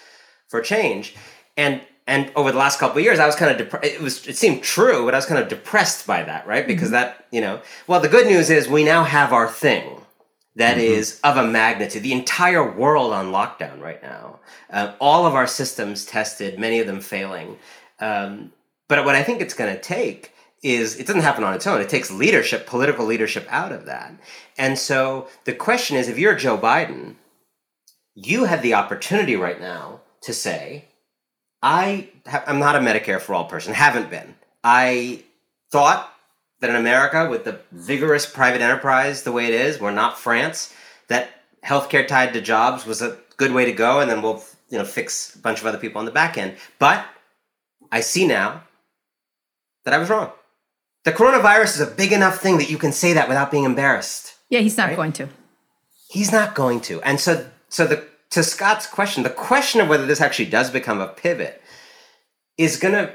for change. And and over the last couple of years, I was kind of depressed. It was it seemed true, but I was kind of depressed by that, right? Because that you know, well, the good news is we now have our thing that is of a magnitude. The entire world on lockdown right now. Uh, all of our systems tested, many of them failing. Um, but what I think it's going to take is it doesn't happen on its own. It takes leadership, political leadership out of that. And so the question is if you're Joe Biden, you have the opportunity right now to say, I ha- I'm not a Medicare for all person, haven't been. I thought that in America, with the vigorous private enterprise the way it is, we're not France, that healthcare tied to jobs was a good way to go, and then we'll you know fix a bunch of other people on the back end. But I see now that I was wrong. The coronavirus is a big enough thing that you can say that without being embarrassed. Yeah, he's not Right? going to. He's not going to. And so so the to Scott's question, the question of whether this actually does become a pivot is gonna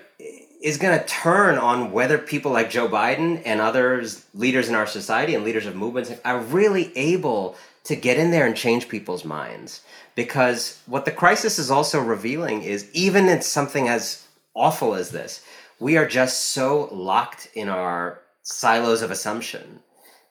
is gonna turn on whether people like Joe Biden and others leaders in our society and leaders of movements are really able to get in there and change people's minds. Because what the crisis is also revealing is even in something as awful as this, we are just so locked in our silos of assumption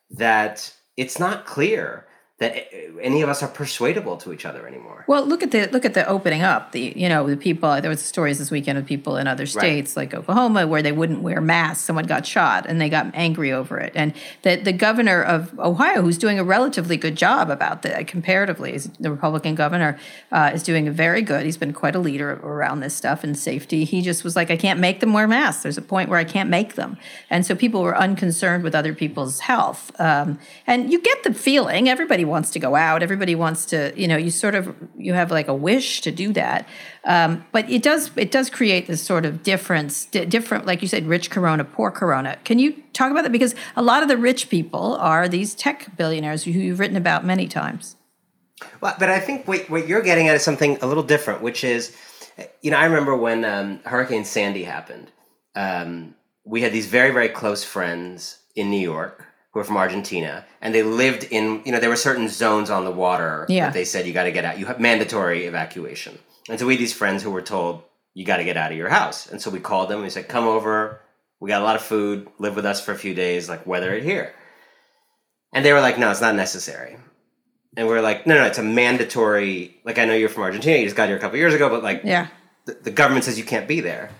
that it's not clear that any of us are persuadable to each other anymore. Well, look at the look at the opening up. The you know the people. There was stories this weekend of people in other states like Oklahoma where they wouldn't wear masks. Someone got shot and they got angry over it. And the the governor of Ohio, who's doing a relatively good job about that comparatively, is the Republican governor uh, is doing very good. He's been quite a leader around this stuff and safety. He just was like, I can't make them wear masks. There's a point where I can't make them, and so people were unconcerned with other people's health. Um, and you get the feeling everybody wants to go out. Everybody wants to, you know, you sort of you have like a wish to do that. Um, but it does it does create this sort of difference, di- different, like you said, rich Corona, poor Corona. Can you talk about that? Because a lot of the rich people are these tech billionaires who you've written about many times. Well, but I think what, what you're getting at is something a little different, which is, you know, I remember when um, Hurricane Sandy happened. Um, we had these very, very close friends in New York who were from Argentina, and they lived in, you know, there were certain zones on the water Yeah. that they said you got to get out. You have mandatory evacuation, and so we had these friends who were told you got to get out of your house, and so we called them. and We said, "Come over. We got a lot of food. Live with us for a few days. Like weather it here." And they were like, "No, it's not necessary." And we are like, no, no, it's a mandatory. Like, I know you're from Argentina. You just got here a couple years ago, but like, Yeah. the, the government says you can't be there.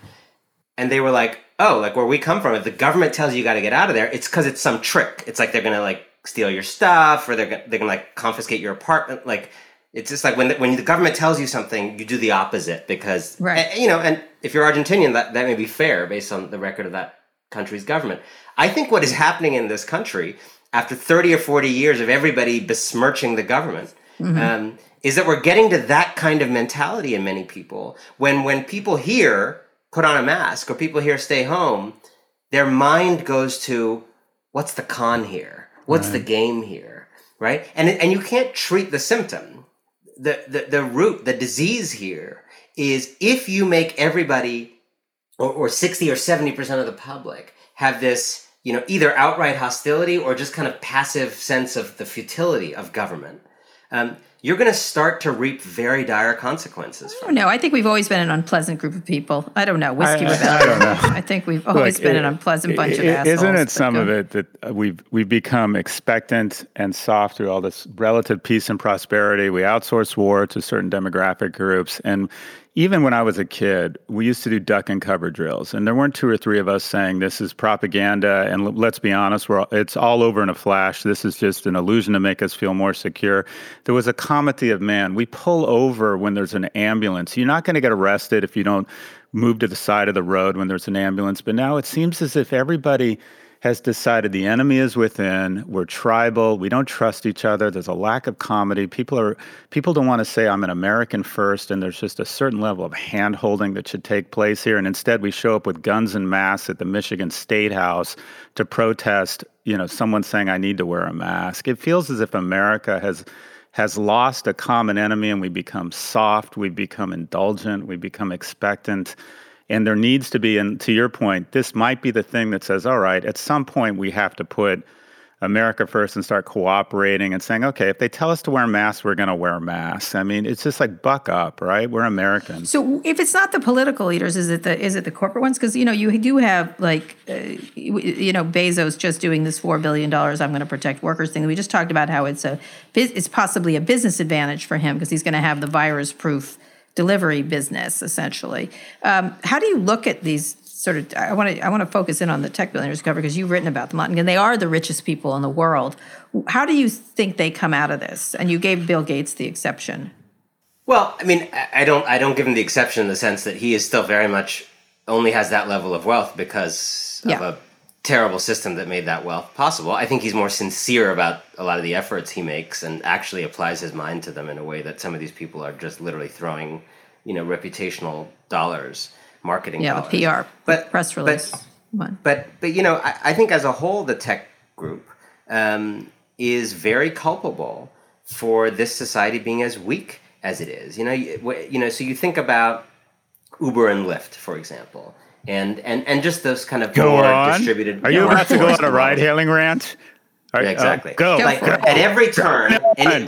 And they were like, oh, like where we come from, if the government tells you you got to get out of there, it's because it's some trick. It's like they're gonna like steal your stuff, or they're gonna, they're gonna like confiscate your apartment. Like, it's just like when the, when the government tells you something, you do the opposite because, Right. and, you know. And if you're Argentinian, that that may be fair based on the record of that country's government. I think what is happening in this country after 30 or 40 years of everybody besmirching the government um, is that we're getting to that kind of mentality in many people when when people here put on a mask or people here stay home their mind goes to what's the con here? What's the game here? Right? And and you can't treat the symptom. The, the the root the disease here is if you make everybody or, or 60 or 70% of the public have this you know either outright hostility or just kind of passive sense of the futility of government um, you're going to start to reap very dire consequences I from don't know. I think we've always been an unpleasant group of people. I don't know. Whiskey I- I- rebellion. I don't know. I think we've always been an it- unpleasant bunch of assholes. Isn't it some go- of it that uh, we've we've become expectant and soft through all this relative peace and prosperity? We outsource war to certain demographic groups, and even when I was a kid, we used to do duck and cover drills, and there weren't two or three of us saying this is propaganda. And l- let's be honest, all, it's all over in a flash. This is just an illusion to make us feel more secure. There was a comity of man. We pull over when there's an ambulance. You're not going to get arrested if you don't move to the side of the road when there's an ambulance. But now it seems as if everybody has decided the enemy is within. We're tribal. We don't trust each other. There's a lack of comity. People are people don't want to say I'm an American first, and there's just a certain level of hand holding that should take place here. And instead, we show up with guns and masks at the Michigan State House to protest. You know, someone saying I need to wear a mask. It feels as if America has has lost a common enemy, and we become soft. We become indulgent. We become expectant. And there needs to be, and to your point, this might be the thing that says, all right, at some point we have to put America first and start cooperating and saying, okay, if they tell us to wear masks, we're going to wear masks. I mean, it's just like buck up, right? We're Americans. So if it's not the political leaders, is it the is it the corporate ones? Because you know you do have like uh, you know Bezos just doing this four billion dollars. I'm going to protect workers thing. We just talked about how it's a it's possibly a business advantage for him because he's going to have the virus proof delivery business essentially. Um, how do you look at these sort of I want to I want to focus in on the tech billionaires cover because you've written about them and they are the richest people in the world. How do you think they come out of this? And you gave Bill Gates the exception. Well, I mean, I don't I don't give him the exception in the sense that he is still very much only has that level of wealth because yeah. of a terrible system that made that wealth possible. I think he's more sincere about a lot of the efforts he makes and actually applies his mind to them in a way that some of these people are just literally throwing, you know, reputational dollars marketing yeah, dollars. PR, but press release. But, but, but you know, I, I, think as a whole, the tech group um, is very culpable for this society being as weak as it is. You know, you, you know, so you think about Uber and Lyft, for example, and and and just those kind of go more on. distributed. Are you about to go on a ride-hailing rant? Are, yeah, exactly. Uh, go. Like, go. At every turn, any,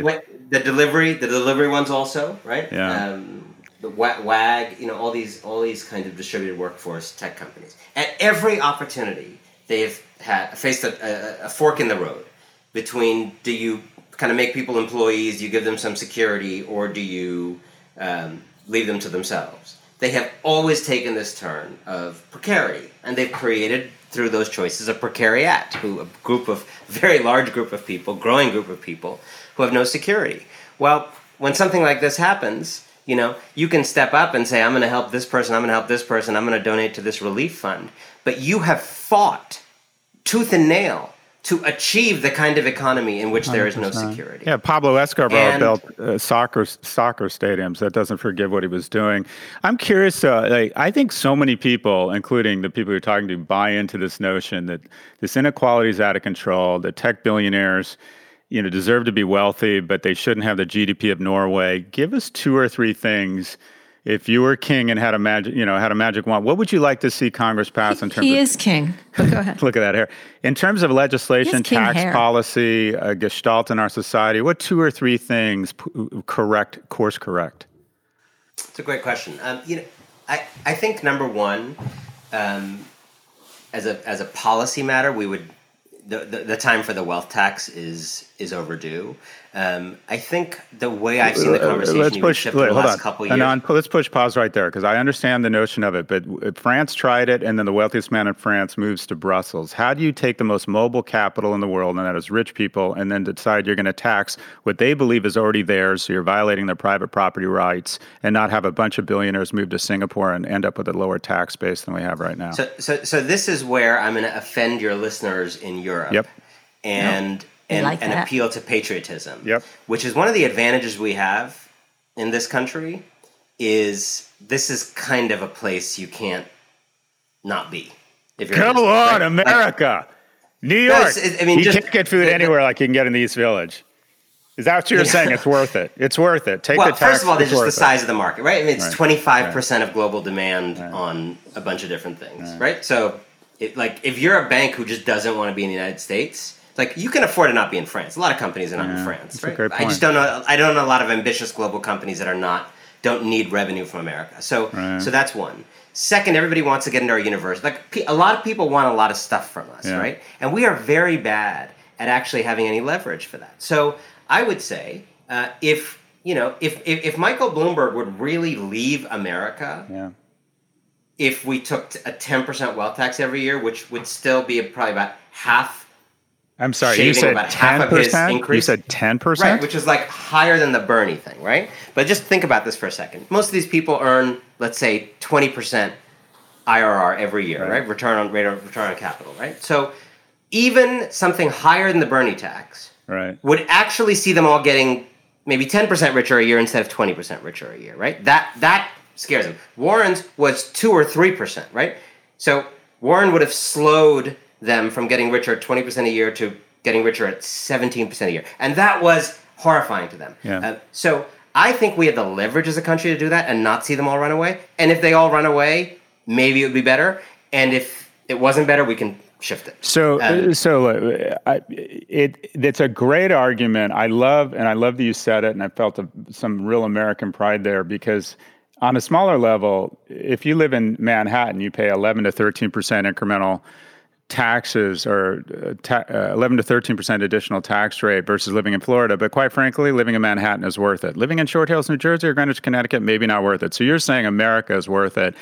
the delivery, the delivery ones also, right? Yeah. Um, the WAG, you know, all these all these kind of distributed workforce tech companies. At every opportunity, they've had faced a, a, a, fork in the road between do you kind of make people employees, you give them some security, or do you um, leave them to themselves? They have always taken this turn of precarity, and they've created through those choices a precariat, who a group of very large group of people, growing group of people, who have no security. Well, when something like this happens you know, you can step up and say, I'm going to help this person, I'm going to help this person, I'm going to donate to this relief fund. But you have fought tooth and nail to achieve the kind of economy in which there is no security. Yeah, Pablo Escobar and, built uh, soccer soccer stadiums. That doesn't forgive what he was doing. I'm curious. Uh, like, I think so many people, including the people you're talking to, buy into this notion that this inequality is out of control. The tech billionaires you know, deserve to be wealthy, but they shouldn't have the GDP of Norway. Give us two or three things. If you were king and had a magic, you know, had a magic wand, what would you like to see Congress pass in terms? He of, is king. But go ahead. look at that hair. In terms of legislation, tax hair. policy, uh, gestalt in our society, what two or three things p- correct course correct? It's a great question. Um, you know, I I think number one, um, as a as a policy matter, we would the, the, the time for the wealth tax is is overdue. Um, I think the way I've seen the uh, conversation let's push, shift wait, the last on. couple years. And on, let's push pause right there because I understand the notion of it. But France tried it, and then the wealthiest man in France moves to Brussels. How do you take the most mobile capital in the world, and that is rich people, and then decide you're going to tax what they believe is already theirs, so you're violating their private property rights, and not have a bunch of billionaires move to Singapore and end up with a lower tax base than we have right now? So, so, so this is where I'm going to offend your listeners in Europe. Yep. And. Yep and, like and appeal to patriotism. Yep. Which is one of the advantages we have in this country is this is kind of a place you can't not be. If you're Come on, right? America. Like, New York. No, I mean, you just, can't get food anywhere like you can get in the East Village. Is that what you're yeah. saying? It's worth it. It's worth it. Take well, the tax. First of all, there's just the size it. of the market, right? I mean, it's twenty five percent of global demand right. on a bunch of different things, right? right? So, it, like, if you're a bank who just doesn't want to be in the United States, like you can afford to not be in France. A lot of companies are not yeah, in France, right? I just don't know. I don't know a lot of ambitious global companies that are not don't need revenue from America. So right. so that's one. Second, everybody wants to get into our universe. Like a lot of people want a lot of stuff from us, yeah. right? And we are very bad at actually having any leverage for that. So I would say uh, if you know if, if, if Michael Bloomberg would really leave America. Yeah. If we took a ten percent wealth tax every year, which would still be probably about half I'm sorry, you said ten percent. You said ten percent, right? Which is like higher than the Bernie thing, right? But just think about this for a second. Most of these people earn, let's say, twenty percent IRR every year, right. right? Return on rate of return on capital, right? So even something higher than the Bernie tax, right, would actually see them all getting maybe ten percent richer a year instead of twenty percent richer a year, right? That that scares them. Warren's was two or three percent, right? So Warren would have slowed them from getting richer at 20% a year to getting richer at 17% a year. And that was horrifying to them. Yeah. Uh, so I think we have the leverage as a country to do that and not see them all run away. And if they all run away, maybe it would be better. And if it wasn't better, we can shift it. So, Um, so uh, I, it it's a great argument. I love and I love that you said it, and I felt a, some real American pride there because on a smaller level, if you live in Manhattan, you pay 11 to 13 percent incremental taxes or uh, ta- uh, 11 to 13 percent additional tax rate versus living in Florida. But quite frankly, living in Manhattan is worth it. Living in Short Hills, New Jersey, or Greenwich, Connecticut, maybe not worth it. So you're saying America is worth it.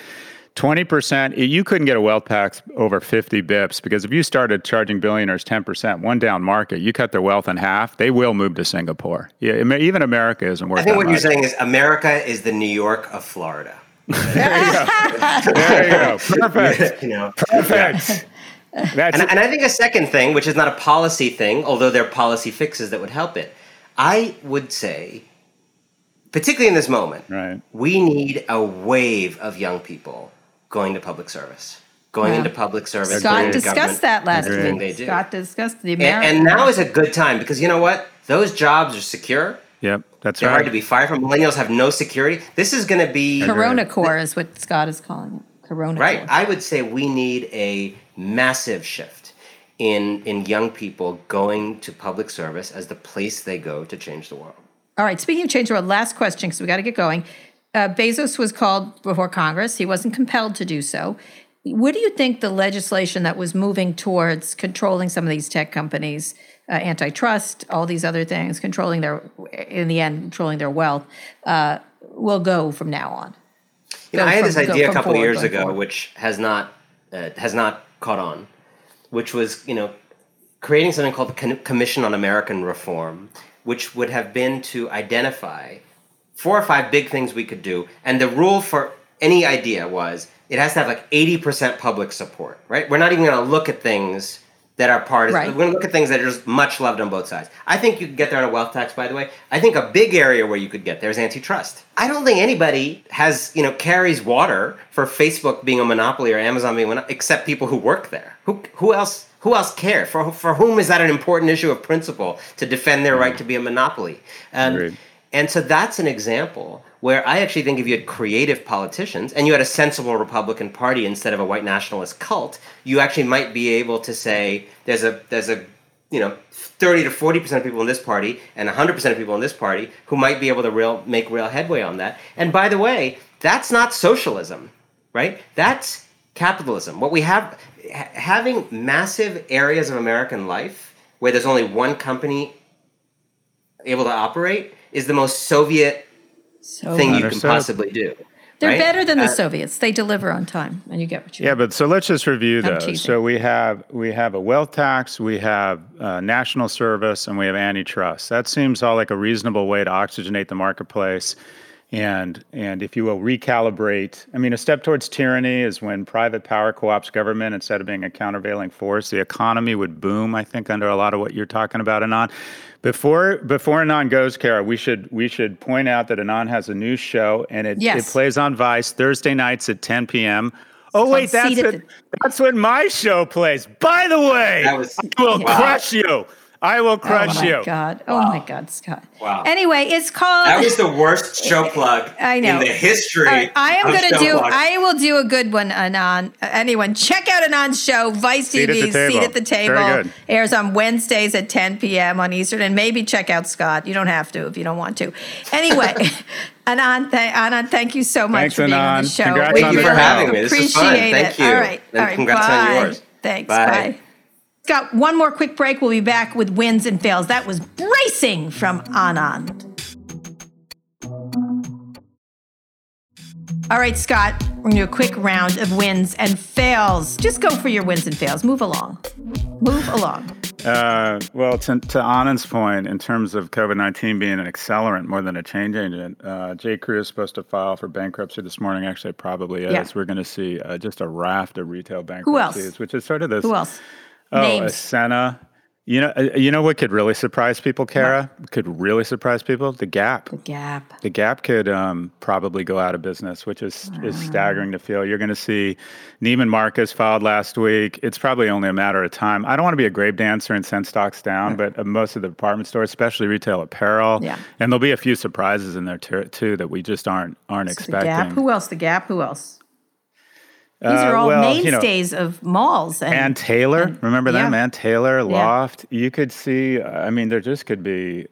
20%, you couldn't get a wealth tax over 50 bips because if you started charging billionaires 10%, one down market, you cut their wealth in half, they will move to Singapore. Yeah, even America isn't worth it. I think that what you're saying is America is the New York of Florida. There you go. Perfect. You know, Perfect. That's And, and I think a second thing, which is not a policy thing, although there are policy fixes that would help it, I would say, particularly in this moment, right. we need a wave of young people going to public service, going Yeah. into public service. Scott going to discussed that last everything week. they do. Scott discussed the And, American. and now is a good time because you know what? Those jobs are secure. Yep, that's right. They're right. hard to be fired from. Millennials have no security. This is going to be Corona Core is what Scott is calling it. Corona right. Core. I would say we need a massive shift in in young people going to public service as the place they go to change the world. All right. Speaking of change the world, last question because we got to get going. Uh, Bezos was called before Congress. He wasn't compelled to do so. What do you think the legislation that was moving towards controlling some of these tech companies, uh, antitrust, all these other things, controlling their, in the end, controlling their wealth, uh, will go from now on? You know, Go I had from- this idea a couple of years ago, forward. which has not uh, has not caught on, which was you know creating something called the Commission on American Reform, which would have been to identify four or five big things we could do, and the rule for any idea was it has to have like eighty percent public support. Right? We're not even going to look at things that are partisan. Right. We're going to look at things that are just much loved on both sides. I think you could get there on a wealth tax, by the way. I think a big area where you could get there is antitrust. I don't think anybody has, you know, carries water for Facebook being a monopoly or Amazon being a monopoly, except people who work there. Who, who else? Who else care? For, for whom is that an important issue of principle to defend their hmm. right to be a monopoly? And, Agreed. And so that's an example where I actually think if you had creative politicians and you had a sensible Republican Party instead of a white nationalist cult, you actually might be able to say there's a there's a you know 30 to 40 percent of people in this party and 100 percent of people in this party who might be able to real make real headway on that. And by the way, that's not socialism, right? That's capitalism. What we have ha- having massive areas of American life where there's only one company able to operate is the most Soviet So thing you can Understood. possibly do. they're right? better than the Uh, Soviets. They deliver on time, and you get what you Yeah, but so let's just review I'm those. teasing. So we have we have a wealth tax, we have uh, national service, and we have antitrust. That seems all like a reasonable way to oxygenate the marketplace, and and if you will recalibrate. I mean, a step towards tyranny is when private power co-ops government instead of being a countervailing force. The economy would boom. I think under a lot of what you're talking about, Anand. Before before Anand goes, Kara, we should we should point out that Anand has a new show, and it, Yes. it plays on Vice Thursday nights at 10 p.m. Oh wait, that's Seat at when, that's when my show plays. By the way, That was- I will Wow. crush you. I will Oh crush my you. God! Oh my God, Scott! Wow. Anyway, it's called. That was the worst show plug I know. in the history. All right, I am of going to show do. plugs. I will do a good one, Anand. Uh, anyone, check out Anand's show, Vice Seat at the TV, Table. Seat at the Very Table. good. Airs on Wednesdays at 10 p.m. on Eastern, and maybe check out Scott. You don't have to if you don't want to. Anyway, Anand, th- Anand, thank you so much Thanks, for being on the show. Congrats We Thank you for having me. This was fun. Appreciate Thank it. you. All right, And all right. congrats bye. on yours. Thanks. Bye. bye. Got one more quick break. We'll be back with wins and fails. That was bracing from Anand. All right, Scott, we're going to do a quick round of wins and fails. Just go for your wins and fails. Move along. Move along. Uh, well, to, to Anand's point, in terms of COVID 19 being an accelerant more than a change agent, uh, J. Crew is supposed to file for bankruptcy this morning. Actually, probably is. Yeah. We're going to see uh, just a raft of retail bankruptcies, which is sort of this. Who else? Oh, Names. You know, uh, you know what could really surprise people, Kara? Could really surprise people? The Gap. The Gap. The Gap could um, probably go out of business, which is is staggering to feel. You're going to see Neiman Marcus filed last week. It's probably only a matter of time. I don't want to be a grave dancer and send stocks down, but uh, most of the department stores, especially retail apparel, Yeah. and there'll be a few surprises in there too, too that we just aren't aren't The expecting. Gap. Who else? The Gap. Who else? These are Uh, all well, you know, mainstays of malls. And, Taylor, and- remember them? yeah. Taylor, Loft. You could see. I mean, there just could be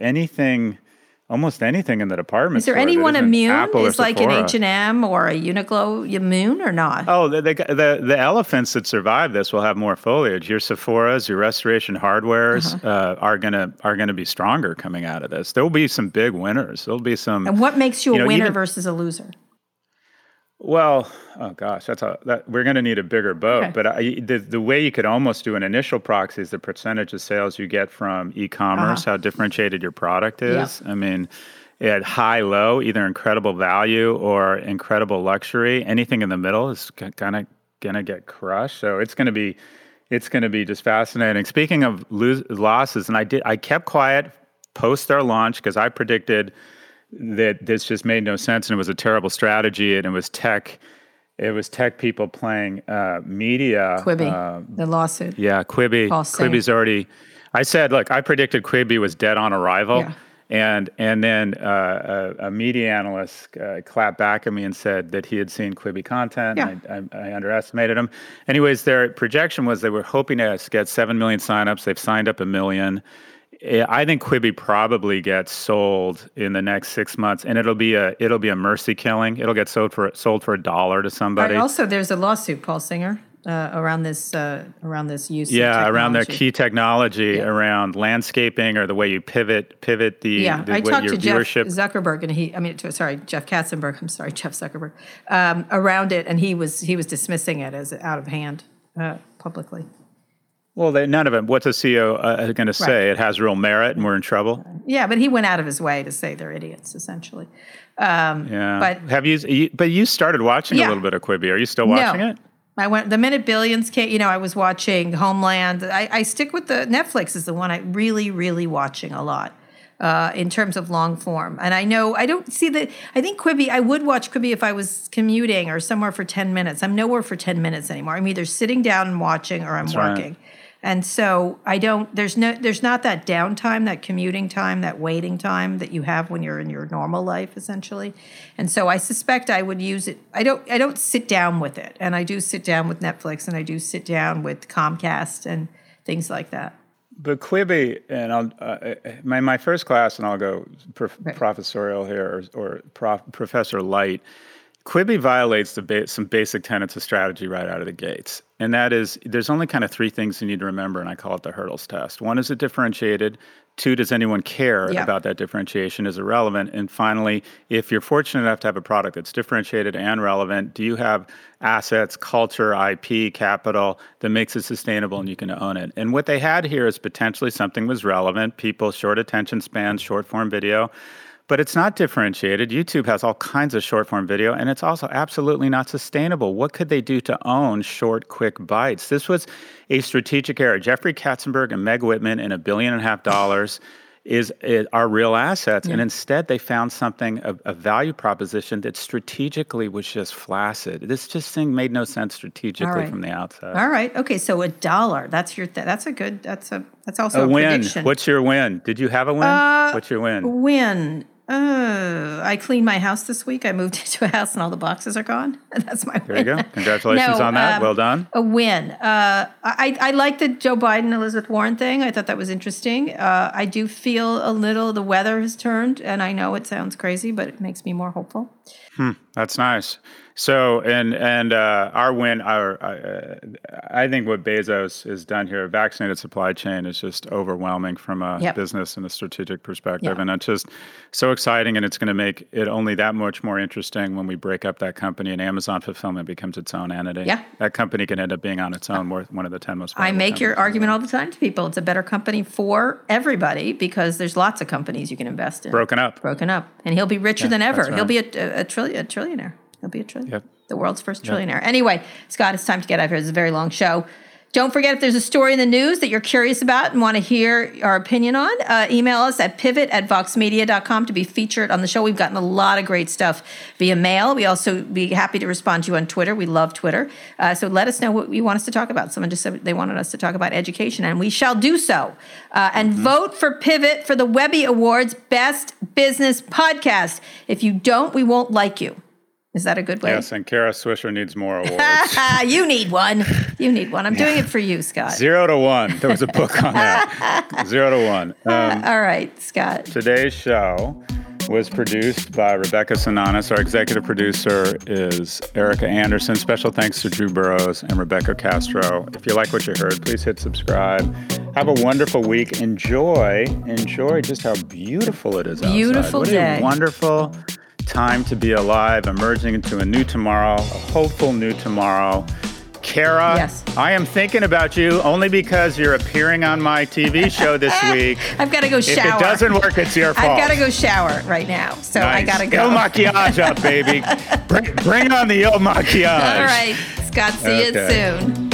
anything, almost anything in the department. is there anyone immune? Apple Is like an H and M or a Uniqlo immune or not? Oh, the, the the the elephants that survive this will have more foliage. Your Sephora's, your Restoration Hardwares Uh-huh. uh, are gonna are gonna be stronger coming out of this. There will be some big winners. There'll be some. and what makes you a know, winner even- versus a loser? Well, oh gosh, that's a that we're going to need a bigger boat. Okay. But I, the the way you could almost do an initial proxy is the percentage of sales you get from e-commerce, Uh-huh. how differentiated your product is. I mean, at high low, either incredible value or incredible luxury. Anything in the middle is kind of going to get crushed. So it's going to be it's going to be just fascinating. Speaking of lose, losses, and I did I kept quiet post our launch because I predicted that this just made no sense and it was a terrible strategy and it was tech it was tech people playing uh, media Quibi, uh, the lawsuit. yeah quibi False quibi's already i said look i predicted quibi was dead on arrival Yeah. and and then uh, a, a media analyst uh, clapped back at me and said that he had seen quibi content Yeah. I, I, I underestimated him anyways their projection was they were hoping to get 7 million signups they've signed up a million I think Quibi probably gets sold in the next six months, and it'll be a it'll be a mercy killing. It'll get sold for sold for a dollar to somebody. Right, also, there's a lawsuit, Paul Singer, uh, around this uh, around this use. of yeah, around their key technology, around landscaping or the way you pivot pivot the, Yeah, the I talked to Jeff viewership. Zuckerberg, and he, I mean, to, sorry, Jeff Katzenberg. I'm sorry, Jeff Zuckerberg. Um, around it, and he was he was dismissing it as out of hand uh, publicly. Well, they, none of them. What's a CEO uh, going to say? It has real merit, and we're in trouble. Yeah, but he went out of his way to say they're idiots, essentially. Yeah. But- have you, you? But you started watching Yeah. a little bit of Quibi. Are you still watching no. it? I went the minute Billions came. You know, I was watching Homeland. I, I stick with the Netflix is the one I really, really watching a lot uh, in terms of long form. And I know I don't see the. I think Quibi. I would watch Quibi if I was commuting or somewhere for ten minutes. I'm nowhere for ten minutes anymore. I'm either sitting down and watching or I'm right. working. And so I don't. There's no. There's not that downtime, that commuting time, that waiting time that you have when you're in your normal life, essentially. And so I suspect I would use it. I don't. I don't sit down with it, and I do sit down with Netflix, and I do sit down with Comcast and things like that. But Quibi, and I'll, uh, my, my first class, and I'll go prof- professorial here, or, or prof, Professor Light. Quibi violates the ba- some basic tenets of strategy right out of the gates. And that is, there's only kind of three things you need to remember, and I call it the hurdles test. One, is it differentiated? Two, does anyone care Yeah. about that differentiation? Is it relevant? And finally, if you're fortunate enough to have a product that's differentiated and relevant, do you have assets, culture, IP, capital that makes it sustainable and you can own it? And what they had here is potentially something was relevant, people, short attention spans, short form video. But it's not differentiated. YouTube has all kinds of short form video, and it's also absolutely not sustainable. What could they do to own short, quick bites? This was a strategic error. Jeffrey Katzenberg and Meg Whitman in a billion and a half dollars is, is are real assets, and instead they found something a, a value proposition that strategically was just flaccid. This just thing made no sense strategically right. from the outset. All right. Okay. So a dollar. That's your. Th- that's a good. That's a. That's also a, A win. prediction. What's your win? Did you have a win? Uh, What's your win? Win. Uh, I cleaned my house this week. I moved into a house and all the boxes are gone. That's my There you go. Congratulations No, on that. um, well done. A win. Uh, I, I like the Joe Biden Elizabeth Warren thing. I thought that was interesting. Uh, I do feel a little the weather has turned, and I know it sounds crazy, but it makes me more hopeful. That's nice. So, and and uh, our win, our uh, I think what Bezos has done here, vaccinated supply chain, is just overwhelming from a Yep. business and a strategic perspective, Yeah. and it's just so exciting, and it's going to make it only that much more interesting when we break up that company and Amazon fulfillment becomes its own entity. Yeah. that company can end up being on its own, worth one of the ten most. I make your companies in the argument all the time to people. It's a better company for everybody because there's lots of companies you can invest in. broken up. broken up, and he'll be richer than ever. right. He'll be a, a, a, trillion, a trillionaire. He'll be a trillion. Yep. The world's first trillionaire. Anyway, Scott, it's time to get out of here. It's a very long show. Don't forget if there's a story in the news that you're curious about and want to hear our opinion on, uh, email us at pivot at voxmedia.com to be featured on the show. We've gotten a lot of great stuff via mail. We also be happy to respond to you on Twitter. We love Twitter. Uh, so let us know what you want us to talk about. Someone just said they wanted us to talk about education, and we shall do so. Uh, and vote for Pivot for the Webby Awards Best Business Podcast. If you don't, we won't like you. Is that a good way? Yes, and Kara Swisher needs more awards. you need one. You need one. I'm doing it for you, Scott. Zero to one. There was a book on that. Zero to one. Um, All right, Scott. today's show was produced by Rebecca Sananas. Our executive producer is Erica Anderson. Special thanks to Drew Burrows and Rebecca Castro. If you like what you heard, please hit subscribe. Have a wonderful week. Enjoy, enjoy just how beautiful it is outside. Beautiful what day. a wonderful time to be alive, emerging into a new tomorrow, a hopeful new tomorrow. Kara, Yes. I am thinking about you only because you're appearing on my TV show this eh, week. I've got to go shower. If it doesn't work, it's your fault. I've got to go shower right now. So I got to go. Il maquillage up, baby. bring, bring on the il maquillage. All right, Scott. See Okay. you soon.